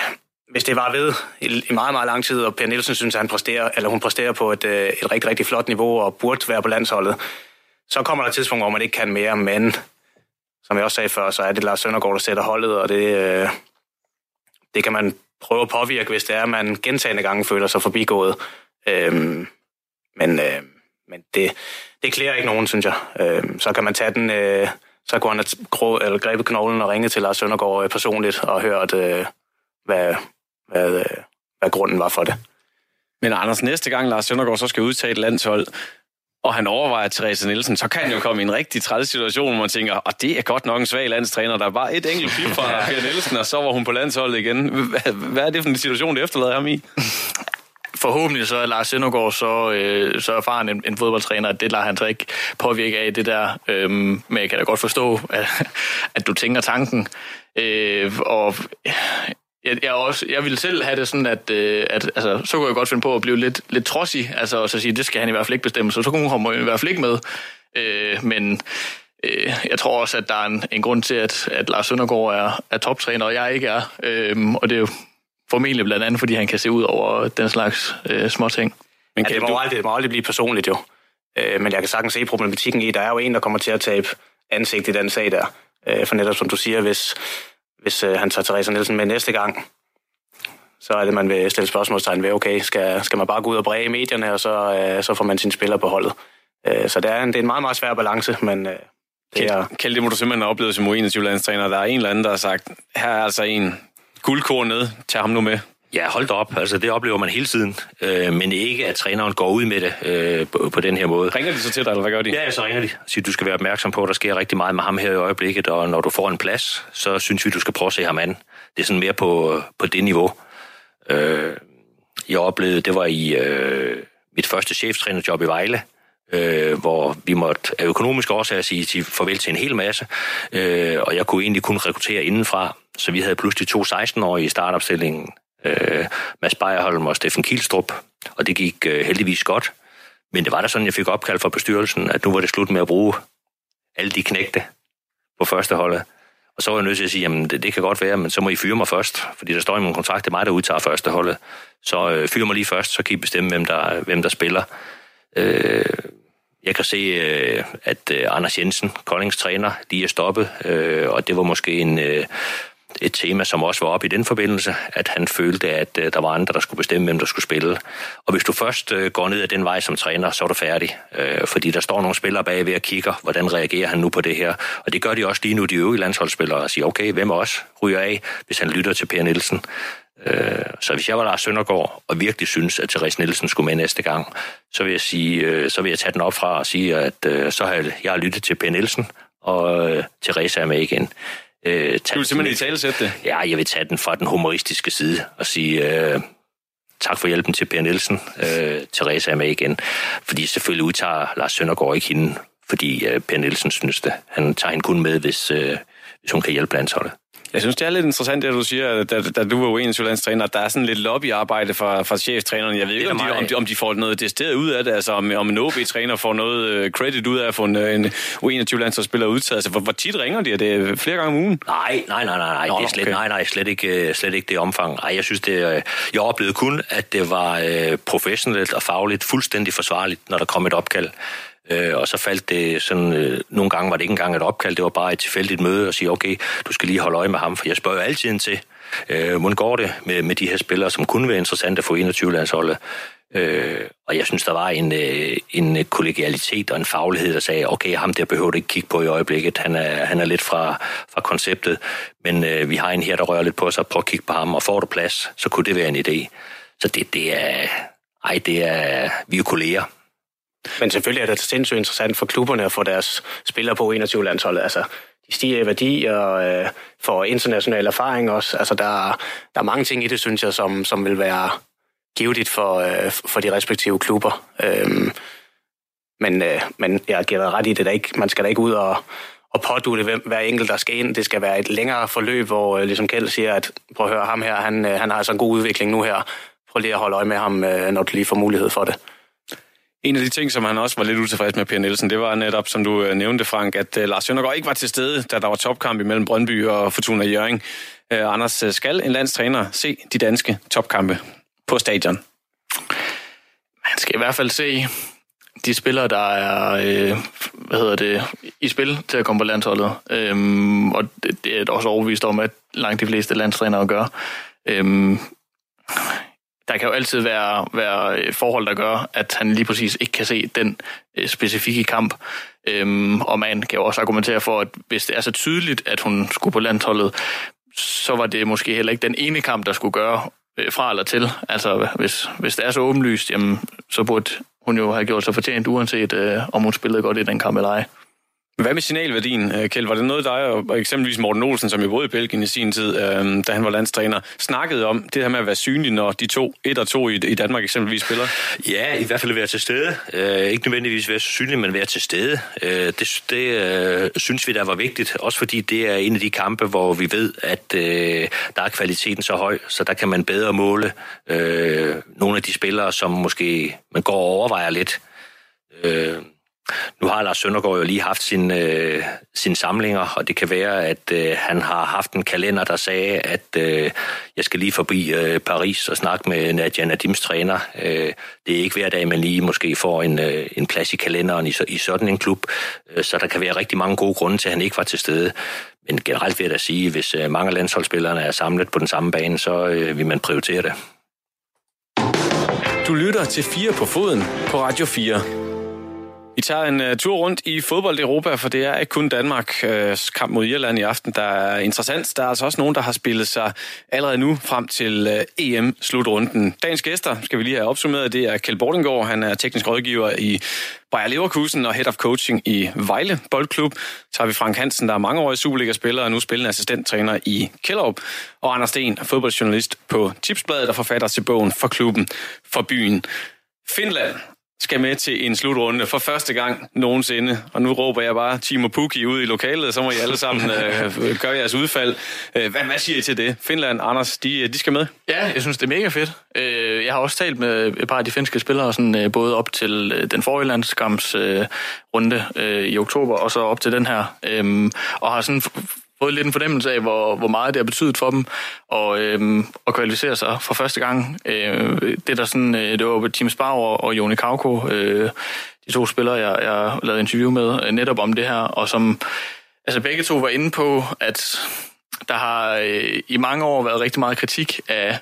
hvis det var ved i, i meget, meget lang tid, og Per Nielsen synes, at han præsterer, eller hun præsterer på et, øh, et rigtig, rigtig flot niveau og burde være på landsholdet, så kommer der et tidspunkt, hvor man ikke kan mere, men som jeg også sagde før, så er det Lars Søndergaard, der sætter holdet, og det, øh, det kan man prøve at påvirke, hvis det er, at man gentagende gange føler sig forbigået. Øhm, men øh, men det, det klæder ikke nogen, synes jeg. Øhm, så kan man tage den... Øh, så kunne han have eller grebet knoglen og ringe til Lars Søndergaard øh, personligt og hørt, øh, hvad, hvad, øh, hvad grunden var for det. Men Anders, næste gang Lars Søndergaard så skal udtage et landshold, og han overvejer Therese Nielsen, så kan han jo komme i en rigtig træls situation, hvor man tænker, og det er godt nok en svag landstræner. Der er bare et enkelt klip fra Per Nielsen, og så var hun på landsholdet igen. Hvad er det for en situation, det efterlader ham i? Forhåbentlig så er Lars Søndergaard så, øh, så erfaren en, en fodboldtræner, at det lader han så ikke påvirke af det der. Øh, men jeg kan da godt forstå, at, at du tænker tanken. Øh, og jeg, jeg, også, jeg ville selv have det sådan, at, øh, at altså, så kunne jeg godt finde på at blive lidt, lidt trodsig, altså og så sige, det skal han i hvert fald ikke bestemme, så så kunne hun i hvert fald ikke med. Øh, men øh, jeg tror også, at der er en, en grund til, at, at Lars Søndergaard er, er toptræner, og jeg ikke er. Øh, og det er jo formentlig blandt andet, fordi han kan se ud over den slags øh, små ting. Men kan ja, det, må du... aldrig, det må aldrig blive personligt jo. Øh, men jeg kan sagtens se problematikken i, der er jo en, der kommer til at tabe ansigt i den sag der. Øh, for netop som du siger, hvis, hvis øh, han tager Teresa Nielsen med næste gang, så er det, man vil stille spørgsmålstegn ved, okay, skal, skal man bare gå ud og bræge i medierne, og så, øh, så får man sine spillere på holdet. Øh, så det er, en, det er en meget, meget svær balance, men øh, det er... Kjeld, det må du simpelthen have oplevet som U21-landstræner. Der er en eller anden, der har sagt, her er altså en guldkorn ned, tag ham nu med. Ja, hold op. Altså, det oplever man hele tiden. Øh, men ikke, at træneren går ud med det øh, på, på den her måde. Ringer de så til dig, eller hvad gør de? Ja, så ringer de. Så du skal være opmærksom på, at der sker rigtig meget med ham her i øjeblikket, og når du får en plads, så synes vi, du skal prøve at se ham an. Det er sådan mere på, på det niveau. Øh, jeg oplevede, det var i øh, mit første cheftrænerjob i Vejle, øh, hvor vi måtte af økonomiske årsager sige, sige farvel til en hel masse, øh, og jeg kunne egentlig kun rekruttere indenfra, så vi havde pludselig to 16-årige i startopstillingen, øh, Mads Beierholm og Steffen Kielstrup, og det gik øh, heldigvis godt. Men det var da sådan, jeg fik opkald fra bestyrelsen, at nu var det slut med at bruge alle de knægte på første holdet. Og så var jeg nødt til at sige, jamen det, det kan godt være, men så må I fyre mig først, fordi der står i min kontrakt, det er mig, der udtager første holdet. Så øh, fyre mig lige først, så kan I bestemme, hvem der, hvem der spiller. Øh, jeg kan se, øh, at øh, Anders Jensen, Koldings træner, lige er stoppet, øh, og det var måske en, øh, et tema, som også var op i den forbindelse, at han følte, at øh, der var andre, der skulle bestemme, hvem der skulle spille. Og hvis du først øh, går ned ad den vej som træner, så er du færdig. Øh, fordi der står nogle spillere bagved og kigger, hvordan reagerer han nu på det her. Og det gør de også lige nu, de øvrige landsholdsspillere, og siger, okay, hvem også ryger af, hvis han lytter til Per Nielsen. Øh, så hvis jeg var Lars Søndergaard og virkelig synes, at Therese Nielsen skulle med næste gang, så vil jeg, sige, øh, så vil jeg tage den op fra og sige, at øh, så har jeg, jeg har lyttet til Per Nielsen, og øh, Therese er med igen. Øh, du vil simpelthen i tale sætte det? Ja, jeg vil tage den fra den humoristiske side og sige øh, tak for hjælpen til Per Nielsen. Øh, Therese er med igen. Fordi selvfølgelig udtager Lars Søndergaard ikke hende, fordi øh, Per Nielsen synes det. Han tager hende kun med, hvis, øh, hvis hun kan hjælpe landsholdet. Jeg synes, det er lidt interessant, det du siger, da, da du var U21-landstræner, at der er sådan lidt lobbyarbejde fra, fra cheftrænerne. Jeg ved ikke, om de, om, de, om de får noget decideret ud af det, altså om, om en OB-træner får noget øh, credit ud af at få en, en U21-landsholdsspiller udtaget. Altså, hvor, hvor tit ringer de? Er det flere gange om ugen? Nej, nej, nej, nej, Nå, det er slet, okay. nej, nej, slet ikke, øh, slet ikke det omfang. Ej, jeg synes, det, øh, jeg oplevede kun, at det var professionelt og fagligt fuldstændig forsvarligt, når der kom et opkald. Øh, og så faldt det sådan, øh, nogle gange var det ikke engang et opkald, det var bare et tilfældigt møde og sige, okay, du skal lige holde øje med ham, for jeg spørger jo altid ind til, øh, hvordan går det med, med de her spillere, som kunne være interessante for 21-landsholdet. Øh, og jeg synes, der var en, øh, en kollegialitet og en faglighed, der sagde, okay, ham der behøver du ikke kigge på i øjeblikket, han er, han er lidt fra, fra konceptet, men øh, vi har en her, der rører lidt på sig, prøv at kigge på ham, og får du plads, så kunne det være en idé. Så det, det er, ej, det er, vi er kolleger, men selvfølgelig er det sindssygt interessant for klubberne at få deres spillere på 21-landsholdet. Altså, de stiger i værdi og øh, får international erfaring også. Altså, der, der er mange ting i det, synes jeg, som, som vil være givetigt for, øh, for de respektive klubber. Øhm, men, øh, men jeg giver dig ret i det, der ikke, man skal da ikke ud og, og pådute hvem, hver enkelt, der skal ind. Det skal være et længere forløb, hvor øh, ligesom Kjeld siger, at prøv at høre ham her, han, øh, han har altså en god udvikling nu her. Prøv lige at holde øje med ham, øh, når du lige får mulighed for det. En af de ting, som han også var lidt utilfreds med, Per Nielsen, det var netop, som du øh, nævnte, Frank, at øh, Lars Søndergaard ikke var til stede, da der var topkamp imellem Brøndby og Fortuna Jørgen. Uh, øh, Anders, skal en landstræner se de danske topkampe på stadion? Man skal i hvert fald se de spillere, der er øh, hvad hedder det, i spil til at komme på landsholdet. Øhm, og det, det er også overbevist om, at langt de fleste landstrænere gør. Øhm, der kan jo altid være, være øh, forhold, der gør, at han lige præcis ikke kan se den øh, specifikke kamp. Øhm, og man kan jo også argumentere for, at hvis det er så tydeligt, at hun skulle på landsholdet, så var det måske heller ikke den ene kamp, der skulle gøre øh, fra eller til. Altså, hvis, hvis det er så åbenlyst, jamen, så burde hun jo have gjort sig fortjent, uanset øh, om hun spillede godt i den kamp eller ej. Hvad med signalværdien, øh, Kjeld? Var det noget, dig og eksempelvis Morten Olsen, som jo boede i Belgien i sin tid, øh, da han var landstræner, snakkede om det her med at være synlig, når de to, et og to i, i Danmark eksempelvis spiller? Ja, i hvert fald være til stede. Øh, ikke nødvendigvis være så synlig, men være til stede. Øh, det det øh, synes vi, der var vigtigt, også fordi det er en af de kampe, hvor vi ved, at øh, der er kvaliteten så høj, så der kan man bedre måle øh, nogle af de spillere, som måske man går og overvejer lidt. Øh, nu har Lars Søndergaard jo lige haft sin, øh, sin samlinger, og det kan være, at øh, han har haft en kalender, der sagde, at øh, jeg skal lige forbi øh, Paris og snakke med Nadia Nadims træner. Øh, det er ikke hver dag, man lige måske får en, øh, en plads i kalenderen i, i sådan en klub, øh, så der kan være rigtig mange gode grunde til, at han ikke var til stede. Men generelt vil jeg da sige, hvis øh, mange af landsholdsspillerne er samlet på den samme bane, så øh, vil man prioritere det. Du lytter til 4 på foden på Radio 4. Vi tager en uh, tur rundt i fodbold-Europa, for det er ikke kun Danmark uh, øh, kamp mod Irland i aften, der er interessant. Der er altså også nogen, der har spillet sig allerede nu frem til øh, uh, EM-slutrunden. Dagens gæster skal vi lige have opsummeret. Det er Kjeld Bordengård, han er teknisk rådgiver i Bayer Leverkusen og Head of Coaching i Vejle Boldklub. Så har vi Frank Hansen, der er mangeårig Superliga-spiller og nu spillende assistenttræner i Kjellup. Og Anders Sten, fodboldjournalist på Tipsbladet og forfatter til bogen For klubben for byen. Finland skal med til en slutrunde for første gang nogensinde. Og nu råber jeg bare Timo Pukki ud i lokalet, så må I alle sammen øh, gøre jeres udfald. Øh, hvad, hvad siger I til det? Finland, Anders, de, de skal med? Ja, jeg synes, det er mega fedt. Øh, jeg har også talt med et par af de finske spillere, sådan, øh, både op til den forrige landskams runde i oktober, og så op til den her. Øhm, og har sådan fået lidt en fornemmelse af, hvor, hvor meget det har betydet for dem og, øh, at kvalificere sig for første gang. Øh, det der sådan, øh, det var Tim Spauer og Joni Kauko, øh, de to spillere, jeg, jeg lavede interview med, øh, netop om det her, og som altså begge to var inde på, at der har øh, i mange år været rigtig meget kritik af,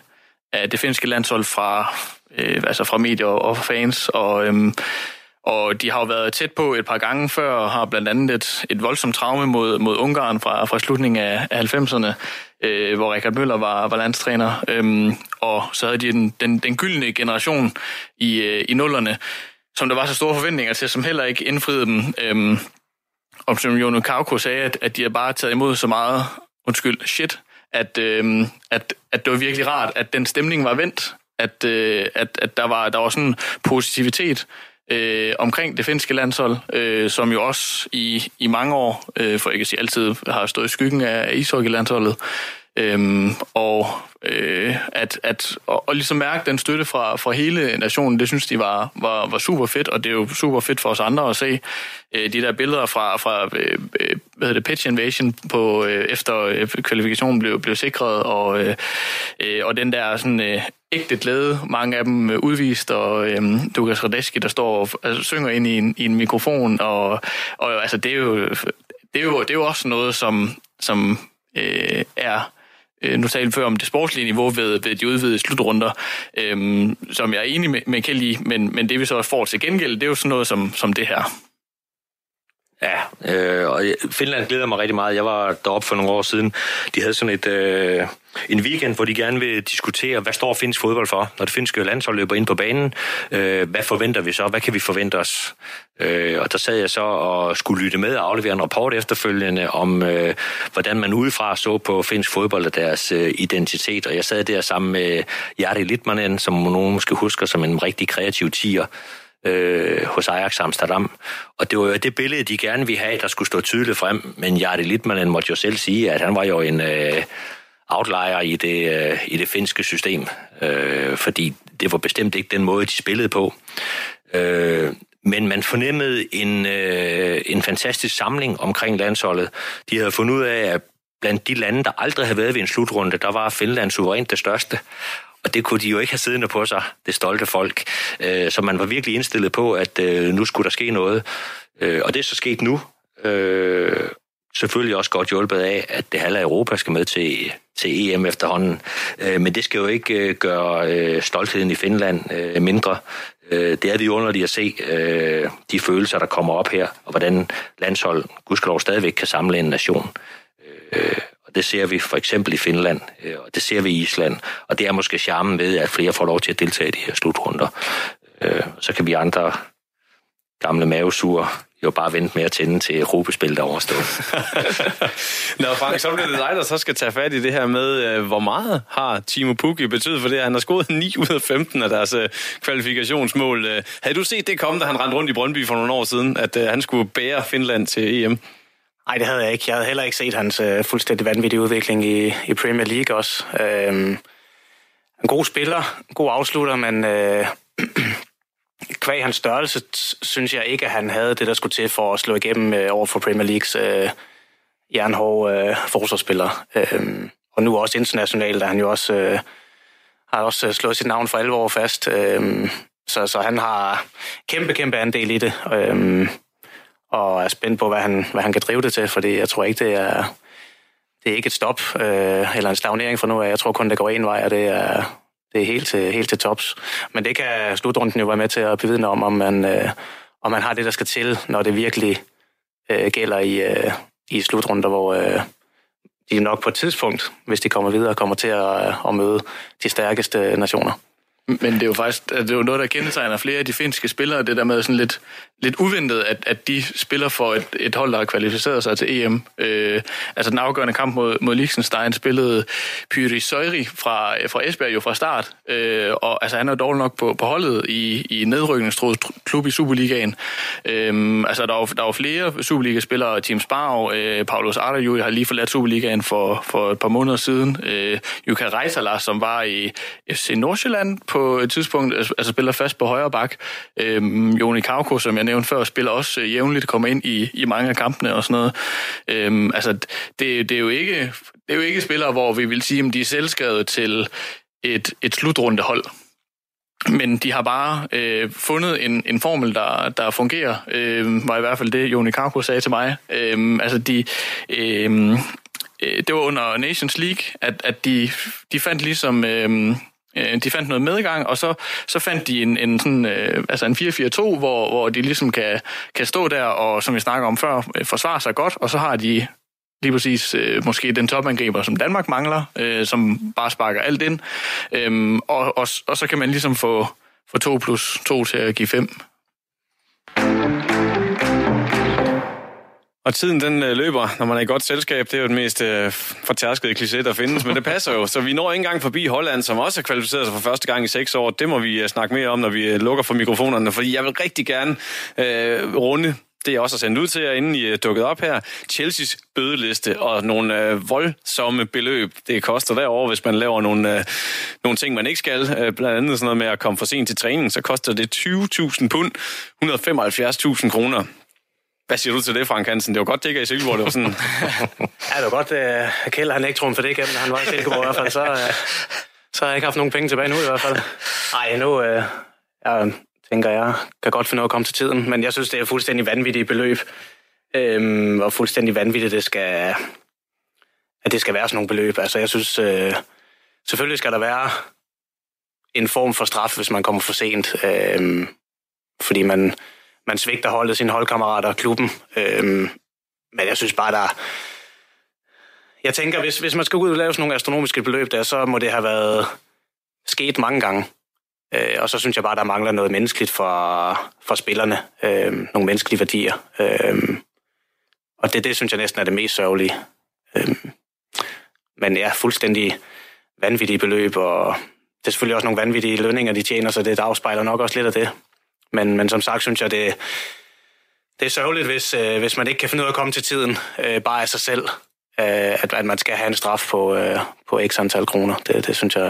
af det finske landshold fra, øh, altså fra medier og fans, og øh, og de har jo været tæt på et par gange før, og har blandt andet et, et voldsomt traume mod, mod Ungarn fra, fra slutningen af, af 90'erne, øh, hvor Richard Møller var, var landstræner. Øhm, og så havde de den, den, den gyldne generation i, øh, i nullerne, som der var så store forventninger til, som heller ikke indfriede dem. Øhm, og som Jono Kauko sagde, at, at de har bare taget imod så meget, undskyld, shit, at, øhm, at, at det var virkelig rart, at den stemning var vendt, at, øh, at, at der, var, der var sådan positivitet, øh, omkring det finske landshold, øh, som jo også i, i mange år, øh, for ikke at sige altid, har stået i skyggen af ishockeylandsholdet. Øhm, og øh, at, at og, og ligesom mærke den støtte fra, fra hele nationen, det synes de var, var, var super fedt, og det er jo super fedt for os andre at se øh, de der billeder fra, fra øh, øh hvad hedder det, pitch invasion på, øh, efter øh, kvalifikationen blev, blev sikret, og, øh, øh og den der sådan øh, ægte glæde, mange af dem øh, udvist, og øhm, Lukas Radeski, der står og altså, synger ind i en, i en mikrofon, og, og altså, det er jo det er jo, det er jo også noget, som, som øh, er øh, nu talte vi før om det sportslige niveau ved, ved de udvidede slutrunder, øhm, som jeg er enig med, med Kjell i, men, men det vi så får til gengæld, det er jo sådan noget som, som det her. Ja, øh, og Finland glæder mig rigtig meget. Jeg var deroppe for nogle år siden. De havde sådan et, øh, en weekend, hvor de gerne vil diskutere, hvad står finsk fodbold for, når det finske landshold løber ind på banen. Øh, hvad forventer vi så? Hvad kan vi forvente os? Øh, og der sad jeg så og skulle lytte med og aflevere en rapport efterfølgende om, øh, hvordan man udefra så på finsk fodbold og deres øh, identitet. Og jeg sad der sammen med Jari Litmanen, som nogen måske husker som en rigtig kreativ tiger øh, hos Ajax Amsterdam. Og det var jo det billede, de gerne ville have, der skulle stå tydeligt frem. Men Jari Litmanen måtte jo selv sige, at han var jo en øh, outlier i det, øh, i det finske system. Øh, fordi det var bestemt ikke den måde, de spillede på. Øh, men man fornemmede en, øh, en fantastisk samling omkring landsholdet. De havde fundet ud af, at blandt de lande, der aldrig havde været ved en slutrunde, der var Finland suverænt det største. Og det kunne de jo ikke have siddende på sig, det stolte folk. Øh, så man var virkelig indstillet på, at øh, nu skulle der ske noget. Øh, og det er så sket nu. Øh, Selvfølgelig også godt hjulpet af, at det halve Europa skal med til, til EM efterhånden. Øh, men det skal jo ikke øh, gøre øh, stoltheden i Finland mindre. Det er vi underligt at se øh, de følelser, der kommer op her, og hvordan landshold, gudskelov, stadigvæk kan samle en nation. Og det ser vi for eksempel i Finland, øh, og det ser vi i Island. Og det er måske charmen ved, at flere får lov til at deltage i de her slutrunder. Øh, så kan vi andre gamle mavesure jo bare vente med at tænde til gruppespil, der overstået. Nå Frank, så bliver det dig, der så skal tage fat i det her med, øh, hvor meget har Timo Pukki betydet for det? Han har scoret 9 ud af 15 af deres kvalifikationsmål. Havde du set det komme, da han rendte rundt i Brøndby for nogle år siden, at han skulle bære Finland til EM? Nej, det havde jeg ikke. Jeg havde heller ikke set hans øh, fuldstændig vanvittige udvikling i, i Premier League også. Øhm, en god spiller, en god afslutter, men øh, kvæg hans størrelse, synes jeg ikke, at han havde det, der skulle til for at slå igennem øh, over for Premier Leagues øh, jernhårde øh, forsvarsspiller. Øhm, og nu også internationalt, der han jo også øh, har også øh, slået sit navn for alvor fast. Øhm, så, så han har kæmpe, kæmpe andel i det. Øhm, og er spændt på, hvad han, hvad han kan drive det til, fordi jeg tror ikke, det er, det er ikke et stop øh, eller en stagnering for nu af. Jeg tror kun, det går en vej, og det er, det er helt til, helt til tops. Men det kan slutrunden jo være med til at bevidne om, om man, øh, om man har det, der skal til, når det virkelig øh, gælder i, øh, i slutrunder, hvor øh, de nok på et tidspunkt, hvis de kommer videre, kommer til at, at møde de stærkeste nationer. Men det er jo faktisk det er jo noget, der kendetegner flere af de finske spillere, det der med sådan lidt, lidt uventet, at, at de spiller for et, et hold, der har kvalificeret sig til EM. Øh, altså den afgørende kamp mod, mod Liechtenstein spillede Pyri Søjri fra, øh, fra Esbjerg jo fra start, øh, og altså han er dårlig nok på, på holdet i, i nedrykningstroet klub i Superligaen. Øh, altså der var, der var flere Superliga-spillere, Tim Sparv, øh, Paulus Arderju har lige forladt Superligaen for, for et par måneder siden. Øh, Jukka Reisala, som var i FC Nordsjælland på et tidspunkt, altså, altså spiller fast på højre bak. øh, Joni Kauko, som jeg nævnte før, spiller også øh, jævnligt, kommer ind i, i mange af kampene og sådan noget. Øhm, altså, det, det, er jo ikke, det er jo ikke spillere, hvor vi vil sige, at de er selvskrevet til et, et slutrundehold. Men de har bare øh, fundet en, en formel, der, der fungerer, øh, var i hvert fald det, Joni Karko sagde til mig. Øh, altså, de, øhm, øh, det var under Nations League, at, at de, de fandt ligesom... Øh, Øh, de fandt noget medgang, og så, så fandt de en, en, sådan, øh, altså en 4-4-2, hvor, hvor de ligesom kan, kan stå der og, som vi snakker om før, øh, forsvare sig godt, og så har de lige præcis øh, måske den topangriber, som Danmark mangler, øh, som bare sparker alt ind. Øhm, og, og, og så kan man ligesom få, få 2 plus 2 til at give 5. Og tiden den øh, løber, når man er i godt selskab. Det er jo den mest øh, fortærskede kliché, der findes, men det passer jo. Så vi når ikke engang forbi Holland, som også har kvalificeret sig for første gang i seks år. Det må vi øh, snakke mere om, når vi øh, lukker for mikrofonerne, fordi jeg vil rigtig gerne øh, runde det jeg også har sendt ud til jer, inden I øh, er dukket op her. Chelseas bødeliste og nogle øh, voldsomme beløb, det koster derovre, hvis man laver nogle, øh, nogle ting, man ikke skal. Øh, blandt andet sådan noget med at komme for sent til træning, så koster det 20.000 pund, 175.000 kroner. Hvad siger du til det, Frank Hansen? Det var godt, det ikke er i Silkeborg. Det var sådan... ja, det var godt, at uh, Kjell han ikke for det igennem, han var i Silkeborg i hvert fald. Så, uh, så har jeg ikke haft nogen penge tilbage nu i hvert fald. Nej, nu uh, jeg tænker jeg, kan godt finde noget at komme til tiden, men jeg synes, det er fuldstændig vanvittigt beløb. Øhm, og fuldstændig vanvittigt, det skal, at det skal være sådan nogle beløb. Altså, jeg synes, uh, selvfølgelig skal der være en form for straf, hvis man kommer for sent. Øhm, fordi man, man svigter holdet, sine holdkammerater og klubben. Øhm, men jeg synes bare, der... Jeg tænker, hvis, hvis man skal ud og lave sådan nogle astronomiske beløb der, så må det have været sket mange gange. Øh, og så synes jeg bare, der mangler noget menneskeligt for, for spillerne. Øh, nogle menneskelige værdier. Øh, og det, det synes jeg næsten er det mest sørgelige. Øh, men ja, fuldstændig vanvittige beløb, og det er selvfølgelig også nogle vanvittige lønninger, de tjener, så det afspejler nok også lidt af det. Men, men som sagt synes jeg, det, det er sørgeligt, hvis, øh, hvis man ikke kan finde ud af at komme til tiden øh, bare af sig selv. Øh, at, at man skal have en straf på, øh, på x antal kroner. Det, det synes jeg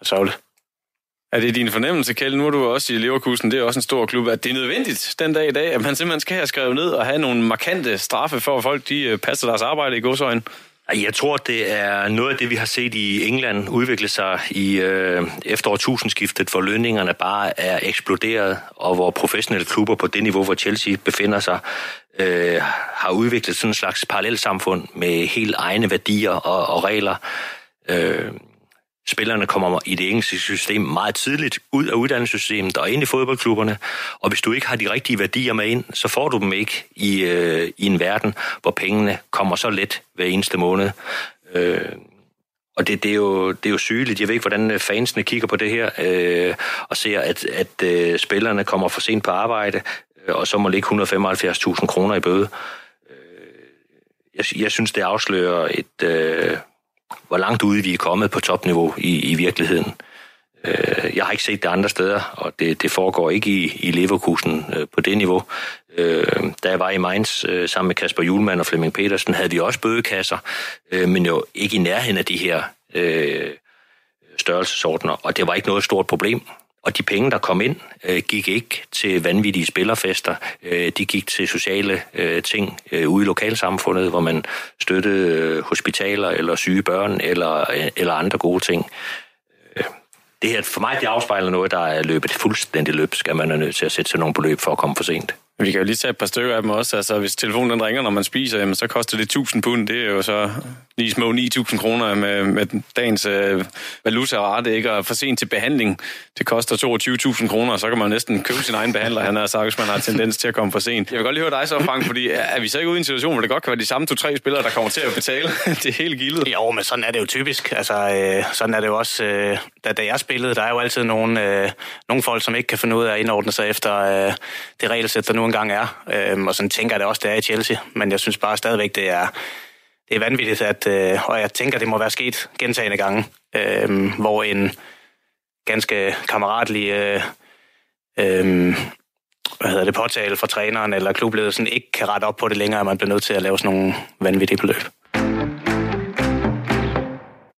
er sørgeligt. Er det din fornemmelse, Kjell? Nu er du også i Leverkusen, det er også en stor klub, at det er nødvendigt den dag i dag, at man simpelthen skal have skrevet ned og have nogle markante straffe for, at folk de øh, passer deres arbejde i godsøjen? Jeg tror, det er noget af det, vi har set i England udvikle sig i øh, efter tusindskiftet, hvor lønningerne bare er eksploderet, og hvor professionelle klubber på det niveau, hvor Chelsea befinder sig, øh, har udviklet sådan en slags parallelsamfund med helt egne værdier og, og regler. Øh, Spillerne kommer i det engelske system meget tidligt ud af uddannelsessystemet og ind i fodboldklubberne, og hvis du ikke har de rigtige værdier med ind, så får du dem ikke i, øh, i en verden, hvor pengene kommer så let hver eneste måned. Øh, og det, det, er jo, det er jo sygeligt. Jeg ved ikke, hvordan øh, fansene kigger på det her, øh, og ser, at, at øh, spillerne kommer for sent på arbejde, øh, og så må ligge 175.000 kroner i bøde. Øh, jeg, jeg synes, det afslører et... Øh, hvor langt ude vi er kommet på topniveau i, i virkeligheden. Øh, jeg har ikke set det andre steder, og det, det foregår ikke i, i Leverkusen øh, på det niveau. Øh, da jeg var i Mainz øh, sammen med Kasper Julemand og Flemming Petersen, havde vi også bødekasser, øh, men jo ikke i nærheden af de her øh, størrelsesordner, og det var ikke noget stort problem. Og de penge, der kom ind, øh, gik ikke til vanvittige spillerfester. Øh, de gik til sociale øh, ting øh, ude i lokalsamfundet, hvor man støttede øh, hospitaler eller syge børn eller, øh, eller andre gode ting. Øh, det her, for mig det afspejler noget, der er løbet fuldstændig løb, skal man er nødt til at sætte sig nogle beløb for at komme for sent. Vi kan jo lige tage et par stykker af dem også. Altså, hvis telefonen den ringer, når man spiser, jamen, så koster det 1000 pund. Det er jo så lige små 9000 kroner med, med dagens øh, valuta-rate, ikke? Og for sent til behandling, det koster 22.000 kroner, så kan man næsten købe sin egen behandler, han har sagt, hvis man har tendens til at komme for sent. Jeg vil godt lige høre dig så, Frank, fordi er vi så ikke ude i en situation, hvor det godt kan være de samme to-tre spillere, der kommer til at betale det hele gildet? Jo, men sådan er det jo typisk. Altså, øh, sådan er det jo også, øh, da, da jeg spillede, der er jo altid nogle, øh, nogle folk, som ikke kan finde ud af at indordne sig efter øh, det regelsæt, der nu engang er. Øhm, og sådan tænker jeg det også, det er i Chelsea. Men jeg synes bare stadigvæk, det er, det er vanvittigt, at, øh, og jeg tænker, det må være sket gentagende gange, øh, hvor en ganske kammeratlig øh, øh, hvad hedder det, påtale fra træneren eller klubledelsen ikke kan rette op på det længere, at man bliver nødt til at lave sådan nogle vanvittige beløb.